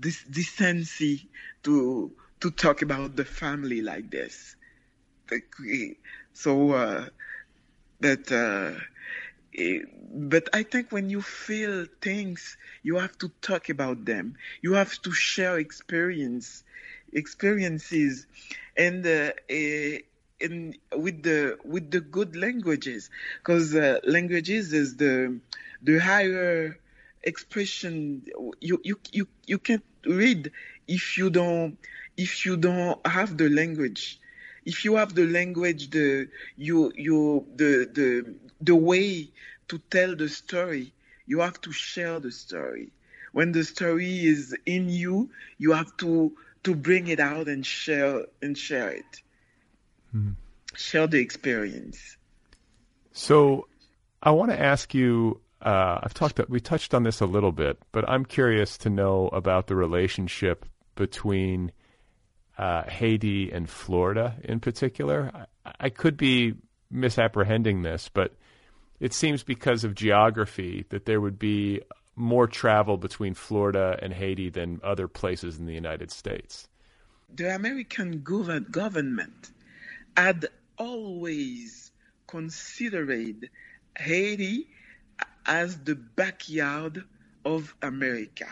this decency to to talk about the family like this. So. Uh, but uh, eh, but I think when you feel things, you have to talk about them. You have to share experience, experiences, and uh, eh, and with the with the good languages, because uh, languages is the the higher expression. You you you you can't read if you don't if you don't have the language if you have the language, the you you the the the way to tell the story, you have to share the story. When the story is in you, you have to to bring it out and share and share it. Share the experience. So I want to ask you. Uh, I've talked. We touched on this a little bit, but I'm curious to know about the relationship between uh, Haiti and Florida in particular. I, I could be misapprehending this, but it seems because of geography that there would be more travel between Florida and Haiti than other places in the United States. The American gov- government had always considered Haiti as the backyard of America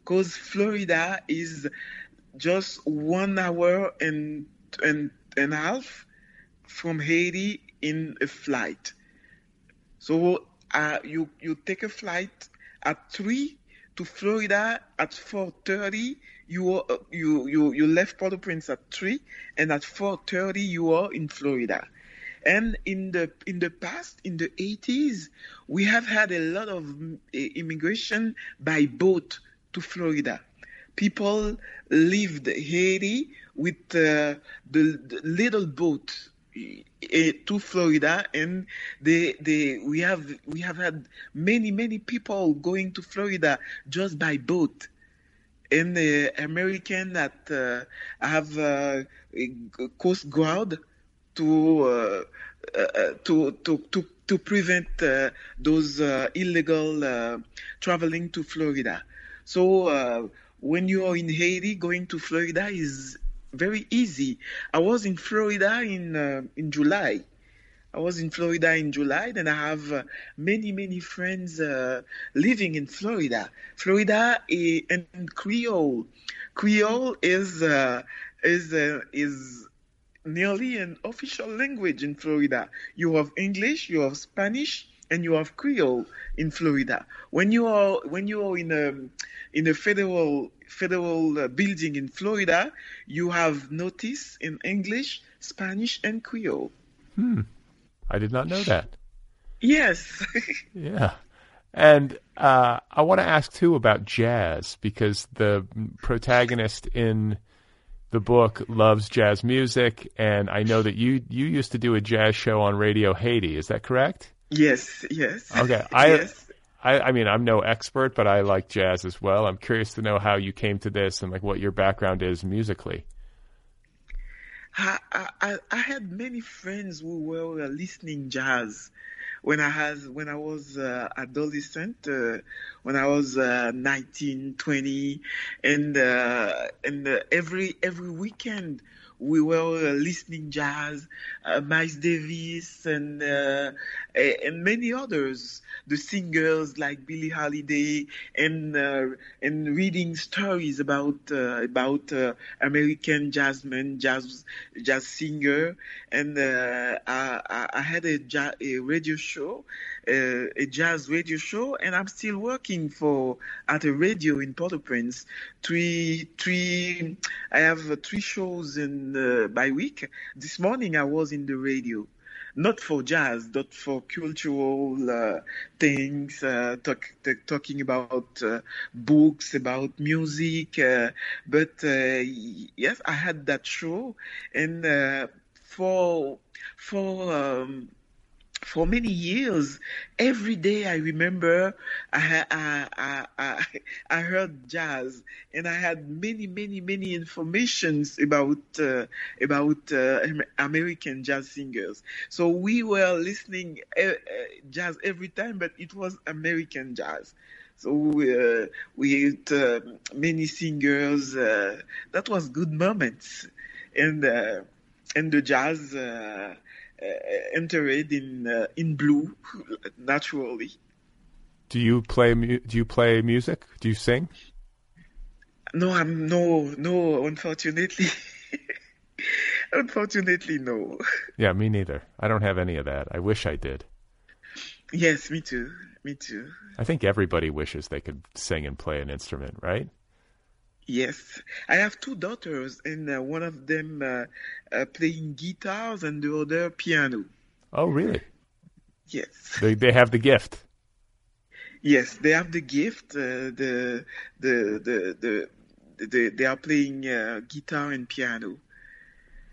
because Florida is just one hour and, and, and a half from Haiti in a flight. So uh, you you take a flight at three to Florida at four thirty. You are, you you you left Port-au-Prince at three, and at four thirty you are in Florida. And in the in the past, in the 80s, we have had a lot of immigration by boat to Florida. People lived Haiti with uh, the, the little boat to Florida, and they they we have we have had many many people going to Florida just by boat. And the American that uh, have uh, Coast Guard to uh, uh, to to to to prevent uh, those illegal traveling to Florida. So when you are in Haiti, going to Florida is very easy. I was in Florida in uh, in July. I was in Florida in July, and I have uh, many many friends uh, living in Florida. Florida is, and Creole. Creole is uh, is uh, is nearly an official language in Florida. You have English, you have Spanish, and you have Creole in Florida. When you are when you are in a in a federal federal uh, building in Florida, you have notice in English, Spanish, and Creole. Hmm. I did not know that. Yes. yeah. And uh, I want to ask too about jazz because the protagonist in the book loves jazz music, and I know that you you used to do a jazz show on Radio Haiti. Is that correct? Yes. Yes. Okay. I yes. I, I mean, I'm no expert, but I like jazz as well. I'm curious to know how you came to this and like what your background is musically. I, I, I had many friends who were listening jazz when I has when I was uh, adolescent, uh, when I was uh, 19, 20, and uh, and uh, every every weekend we were uh, listening jazz, uh, Miles Davis and uh, and many others, the singers like Billie Holiday, and and reading stories about about American jazzmen, jazz jazz singer, and I, I had a, a radio show a jazz radio show, and I'm still working for at a radio in Port-au-Prince. Three, three. I have uh, three shows in uh, by week. This morning I was in the radio, not for jazz, but for cultural uh, things, uh, talk, talking about uh, books, about music. Uh, but uh, yes, I had that show, and uh, for for um, for many years, every day I remember I, I, I, I, heard jazz and I had many, many, many informations about, uh, about uh, American jazz singers. So we were listening uh, jazz every time, but it was American jazz. So uh, we had uh, many singers. Uh, that was good moments, and and the jazz uh, entered in uh, in blue naturally. Do you play? Do you play music? Do you sing? No, I'm no, no. Unfortunately, unfortunately, no. Yeah, me neither. I don't have any of that. I wish I did. Yes, me too. Me too. I think everybody wishes they could sing and play an instrument, right? Yes, I have two daughters, and uh, one of them uh, uh, playing guitars and the other piano. Oh, really? Yes. They they have the gift. Yes, they have the gift. Uh, the, the, the the the they are playing uh, guitar and piano.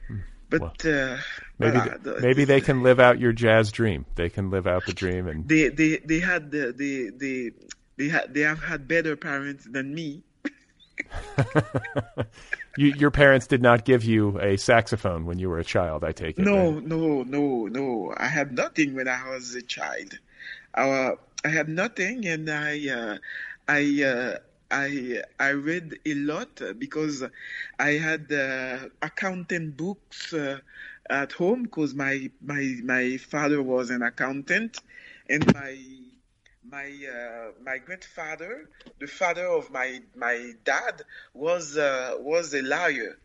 Hmm. But uh, Maybe voilà, maybe they can live out your jazz dream. They can live out the dream and they they they had the they they they had they have had better parents than me. you, your parents did not give you a saxophone when you were a child, I take it. No, right? no, no, no. I had nothing when I was a child. Uh, I had nothing, and I, uh, I, uh, I, I read a lot because I had uh, accountant books uh, at home because my my my father was an accountant, and my my uh, my grandfather, the father of my my dad, was uh, was a lawyer,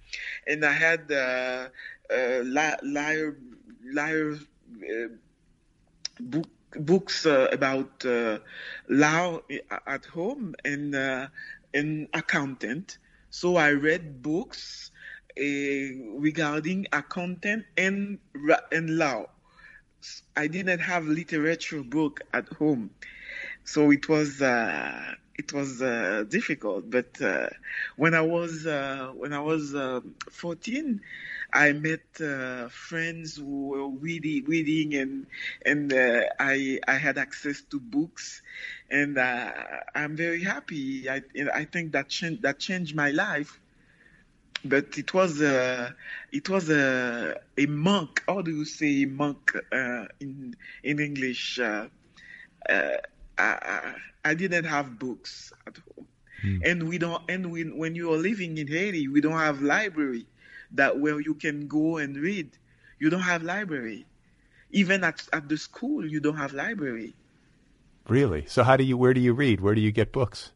and I had uh, uh, li- liar liar uh, book books uh, about uh, law at home and uh, and accountant. So I read books uh, regarding accountant and and law. I didn't have literature book at home, so it was uh, it was uh, difficult. But uh, when I was uh, when I was uh, 14, I met uh, friends who were reading, reading, and and I I had access to books, and I'm very happy. I I think that changed that changed my life but it was a it was a a monk. How do you say monk in in English? I, I didn't have books at home, and we don't. And we, when you are living in Haiti, we don't have library that where you can go and read. You don't have library. Even at at the school, you don't have library. Really? So how do you where do you read? Where do you get books?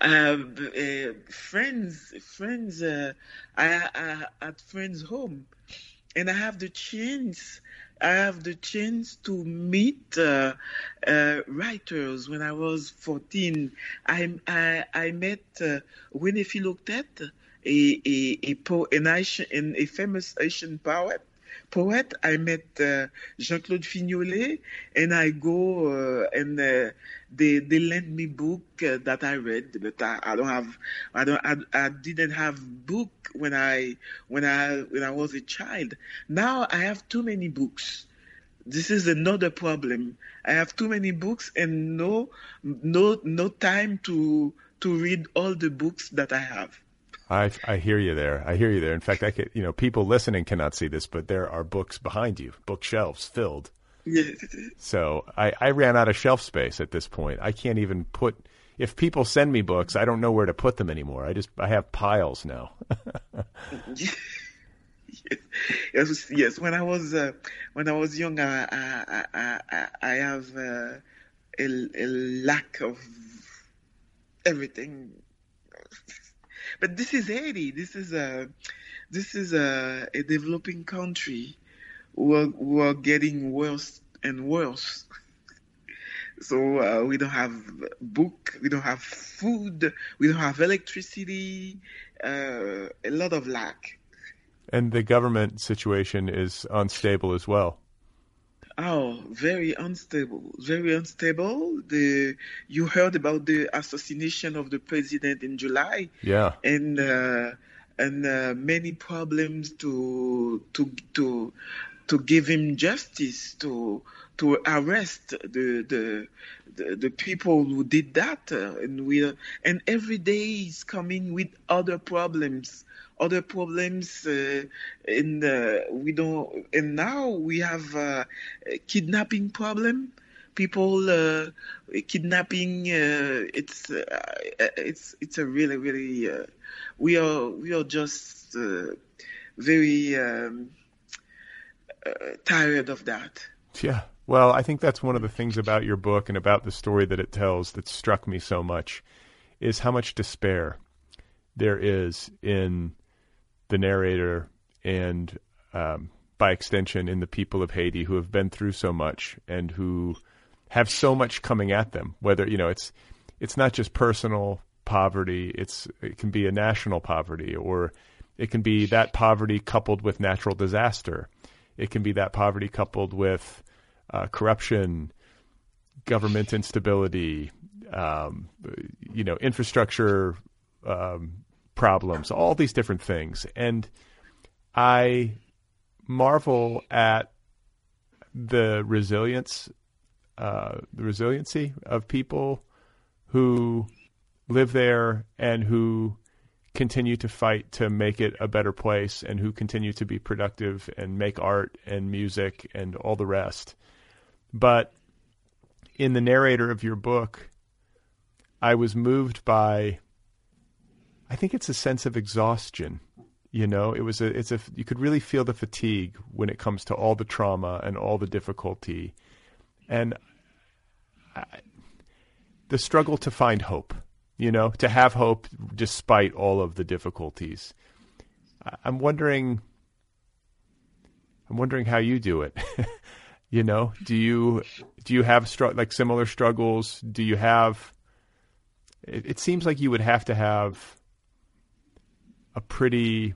uh, uh, friends, friends, uh, I, I at friends' home, and I have the chance. I have the chance to meet uh, uh, writers. When I was 14, I I, I met uh, René Philoctète, a a a, po- an, Haitian, an, a famous Haitian poet. Poet, I met uh, Jean-Claude Fignolé, and I go uh, and uh, they they lend me book uh, that I read, but I, I don't have I don't I, I didn't have book when I when I when I was a child. Now I have too many books. This is another problem. I have too many books and no no no time to to read all the books that I have. I I hear you there. I hear you there. In fact, I could, you know, people listening cannot see this, but there are books behind you, bookshelves filled. Yes. So I, I ran out of shelf space at this point. I can't even put. If people send me books, I don't know where to put them anymore. I just I have piles now. yes, yes. When I was uh, when I was young, I I I, I, I have uh, a, a lack of everything. But this is Haiti. This is a this is a, a developing country. We're, who are getting worse and worse. So uh, we don't have book, we don't have food, we don't have electricity, uh, a lot of lack. and the government situation is unstable as well. Oh, very unstable, very unstable. The you heard about the assassination of the president in July, Yeah. and uh, and uh, many problems to to to to give him justice to to arrest the the the, the people who did that uh, and we and every day is coming with other problems other problems uh, and uh, we don't and now we have a kidnapping problem people uh, kidnapping uh, it's uh, it's it's a really really uh, we are we are just very um, tired of that Yeah. Well, I think that's one of the things about your book and about the story that it tells that struck me so much is how much despair there is in the narrator and um, by extension in the people of Haiti who have been through so much and who have so much coming at them. Whether you know it's it's not just personal poverty; it's it can be a national poverty, or it can be that poverty coupled with natural disaster. It can be that poverty coupled with uh, corruption, government instability, um, you know, infrastructure um, problems, all these different things. And I marvel at the resilience, uh, the resiliency of people who live there and who continue to fight to make it a better place and who continue to be productive and make art and music and all the rest. But in the narrator of your book, I was moved by I think it's a sense of exhaustion. You know, it was a it's a you could really feel the fatigue when it comes to all the trauma and all the difficulty. And I, the struggle to find hope you know, to have hope despite all of the difficulties. I'm wondering I'm wondering how you do it. you know, do you do you have str- like similar struggles? Do you have it, it seems like you would have to have a pretty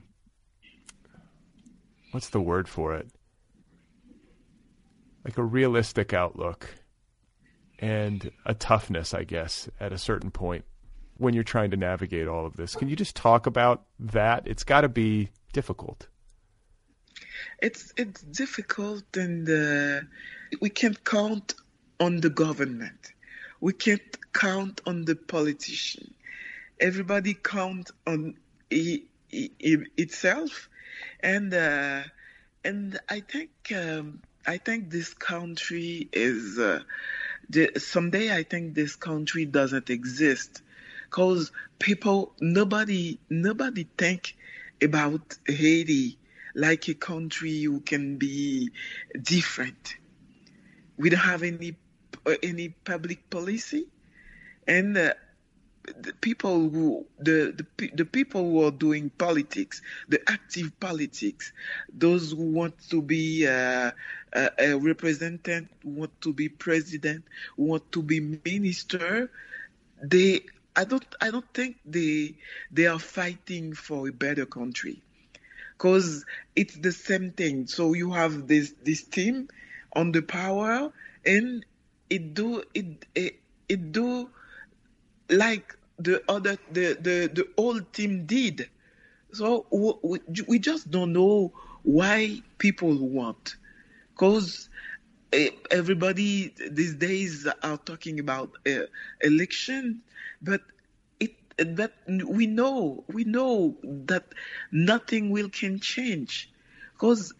what's the word for it? Like a realistic outlook and a toughness, I guess, at a certain point when you're trying to navigate all of this. Can you just talk about that? It's got to be difficult. It's it's difficult, and uh, we can't count on the government. We can't count on the politician. Everybody count on itself, and uh, and I think um, I think this country is. Uh, the, someday I think this country doesn't exist because people nobody nobody think about Haiti like a country who can be different. We don't have any any public policy, and uh, the people who the, the the people who are doing politics, the active politics, those who want to be uh, a, a representative, want to be president, want to be minister, they I don't I don't think they they are fighting for a better country because it's the same thing. So you have this this team on the power and it do it it, it do like the other the the the old team did. So we, we just don't know why people want because eh, everybody these days are talking about uh, election but it that we know we know that nothing will can change because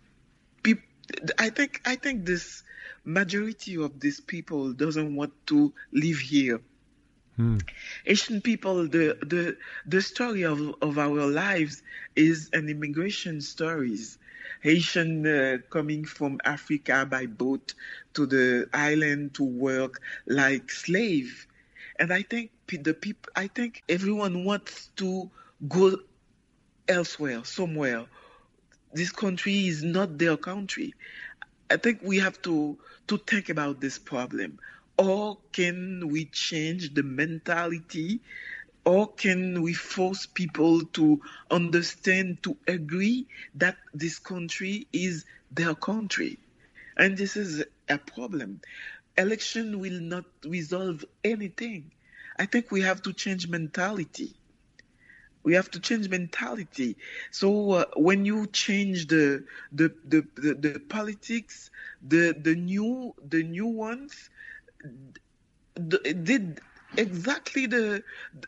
I think I think this majority of these people doesn't want to live here. Hmm. Haitian people, the the the story of of our lives is an immigration stories. Haitian uh, coming from Africa by boat to the island to work like slave, and I think the people, I think everyone wants to go elsewhere, somewhere. This country is not their country. I think we have to to think about this problem. Or can we change the mentality? Or can we force people to understand, to agree that this country is their country? And this is a problem. Election will not resolve anything. I think we have to change mentality. We have to change mentality. So uh, when you change the the, the the, the politics, the the new the new ones did exactly the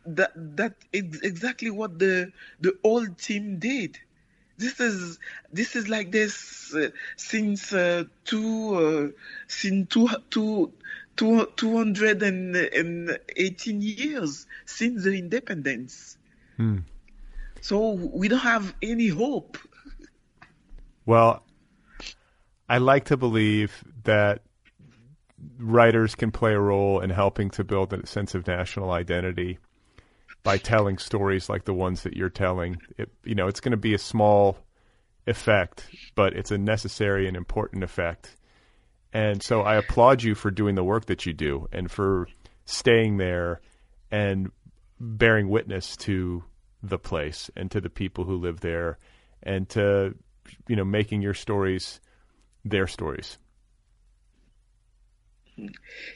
that that exactly what the the old team did this is this is like this uh, since uh, two uh, since two, two, two, 218 years since the independence. Hmm. So we don't have any hope. Well, I like to believe that writers can play a role in helping to build a sense of national identity by telling stories like the ones that you're telling. It, you know, it's going to be a small effect, but it's a necessary and important effect and so I applaud you for doing the work that you do and for staying there and bearing witness to the place and to the people who live there and to you know making your stories their stories.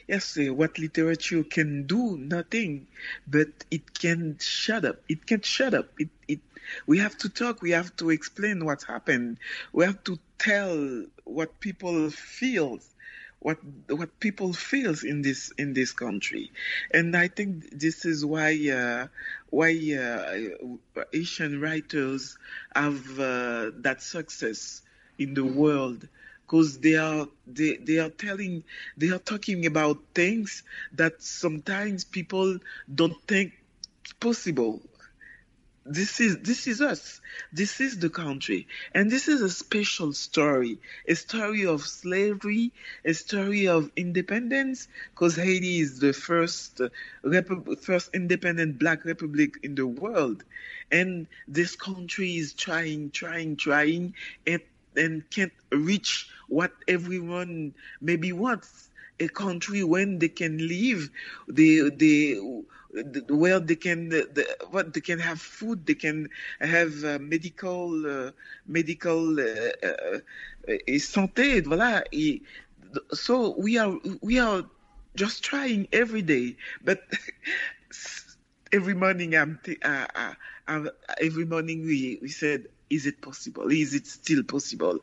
Yes, uh, what literature can do, nothing, but it can shut up. It can shut up. It it We have to talk. We have to explain what happened. We have to tell what people feel what what people feels in this in this country, and I think this is why uh, why uh, Haitian writers have uh, that success in the world because they are they, they are telling they are talking about things that sometimes people don't think possible. This is this is us. This is the country. And this is a special story. A story of slavery a story of independence because haiti is the first uh, first independent black republic in the world. And this country is trying trying trying and can't reach what everyone maybe wants. A country when they can live they they where they can the, what they can have food they can have uh, medical uh, medical uh, uh, et santé voilà. Et, so we are we are just trying every day but every morning I'm uh, uh, every morning we we said is it possible? Is it still possible?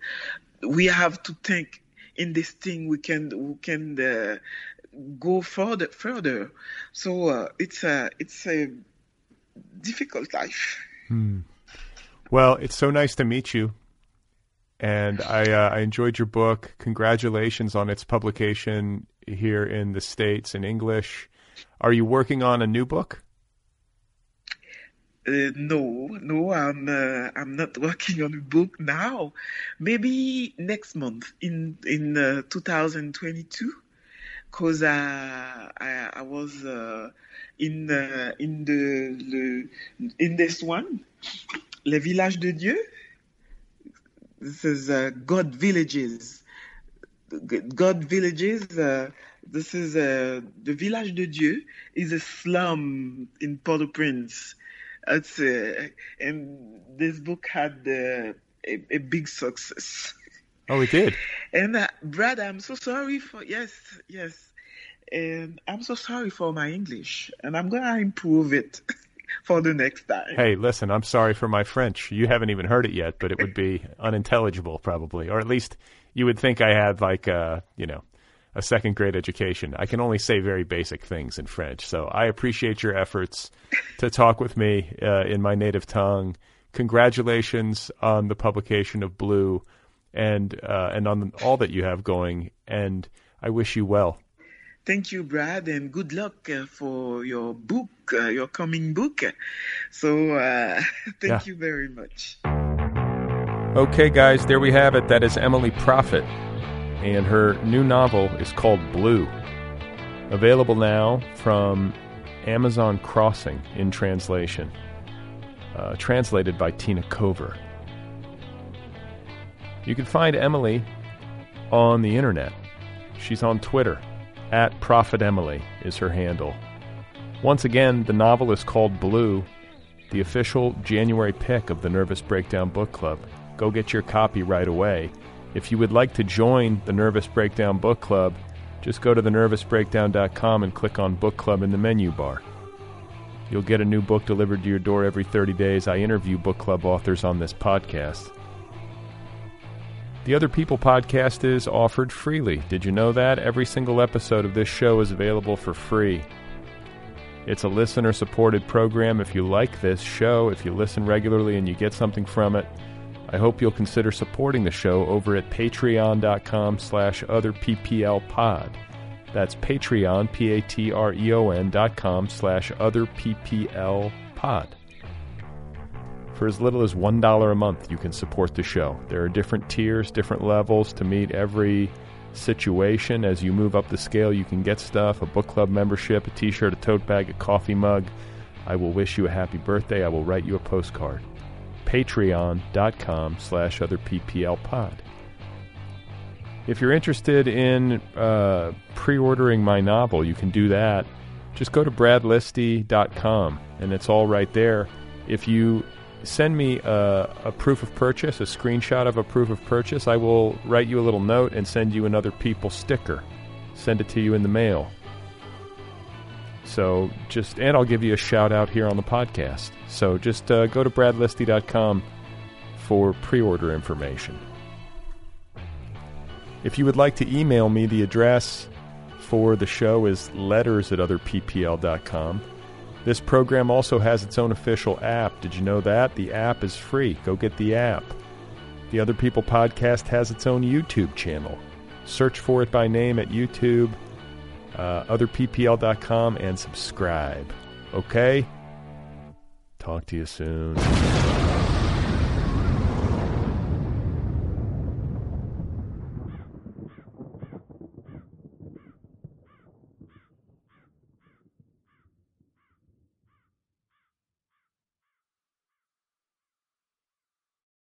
We have to think in this thing we can we can uh, go further further. So uh, it's a it's a difficult life. Hmm. well it's so nice to meet you. And I, uh, I enjoyed your book. Congratulations on its publication here in the states in english. Are you working on a new book uh, no, no, I'm uh, I'm not working on a book now. Maybe next month in in uh, 2022, cause uh, I I was uh, in uh, in the, the in this one, Les Villages de Dieu. This is God Villages. God Villages. this is the Village de Dieu is a slum in Port-au-Prince it's, uh, and this book had uh, a, a, big success. Oh, it did. and uh, Brad, I'm so sorry for yes, yes, and I'm so sorry for my English, and I'm gonna improve it. for the next time. Hey, listen, I'm sorry for my French. You haven't even heard it yet, but it would be unintelligible probably, or at least you would think I had like uh, you know, a second grade education. I can only say very basic things in French. So I appreciate your efforts to talk with me uh, in my native tongue. Congratulations on the publication of Blue and uh, and on all that you have going. And I wish you well. Thank you, Brad, and good luck uh, for your book, uh, your coming book. So uh, thank yeah. you very much. Okay, guys, there we have it. That is Emmelie Prophète and her new novel is called Blue. Available now from Amazon Crossing in translation, uh, translated by Tina Kover. You can find Emmelie on the internet. She's on Twitter. At Prophet Emily is her handle. Once again, the novel is called Blue, the official January pick of the Nervous Breakdown Book Club. Go get your copy right away. If you would like to join the Nervous Breakdown Book Club, just go to thenervousbreakdown.com and click on Book Club in the menu bar. You'll get a new book delivered to your door every 30 days. I interview book club authors on this podcast. The Other People podcast is offered freely. Did you know that? Every single episode of this show is available for free. It's a listener supported program. If you like this show, if you listen regularly and you get something from it, I hope you'll consider supporting the show over at patreon.com slash otherpplpod. That's Patreon, P-A-T-R-E-O-N dot com slash otherpplpod. For as little as $1 a month, you can support the show. There are different tiers, different levels to meet every situation. As you move up the scale, you can get stuff, a book club membership, a t-shirt, a tote bag, a coffee mug. I will wish you a happy birthday. I will write you a postcard patreon.com slash otherpplpod. If you're interested in uh, pre-ordering my novel, you can do that. Just go to bradlisti.com, and it's all right there. If you send me a, a, proof of purchase, a screenshot of a proof of purchase, I will write you a little note and send you another people sticker. Send it to you in the mail. So just, and I'll give you a shout out here on the podcast. So just uh, go to bradlisti.com for pre order information. If you would like to email me, the address for the show is letters at otherppl.com. This program also has its own official app. Did you know that? The app is free. Go get the app. The Other People podcast has its own YouTube channel. Search for it by name at YouTube, uh, otherppl.com, and subscribe. Okay? Talk to you soon.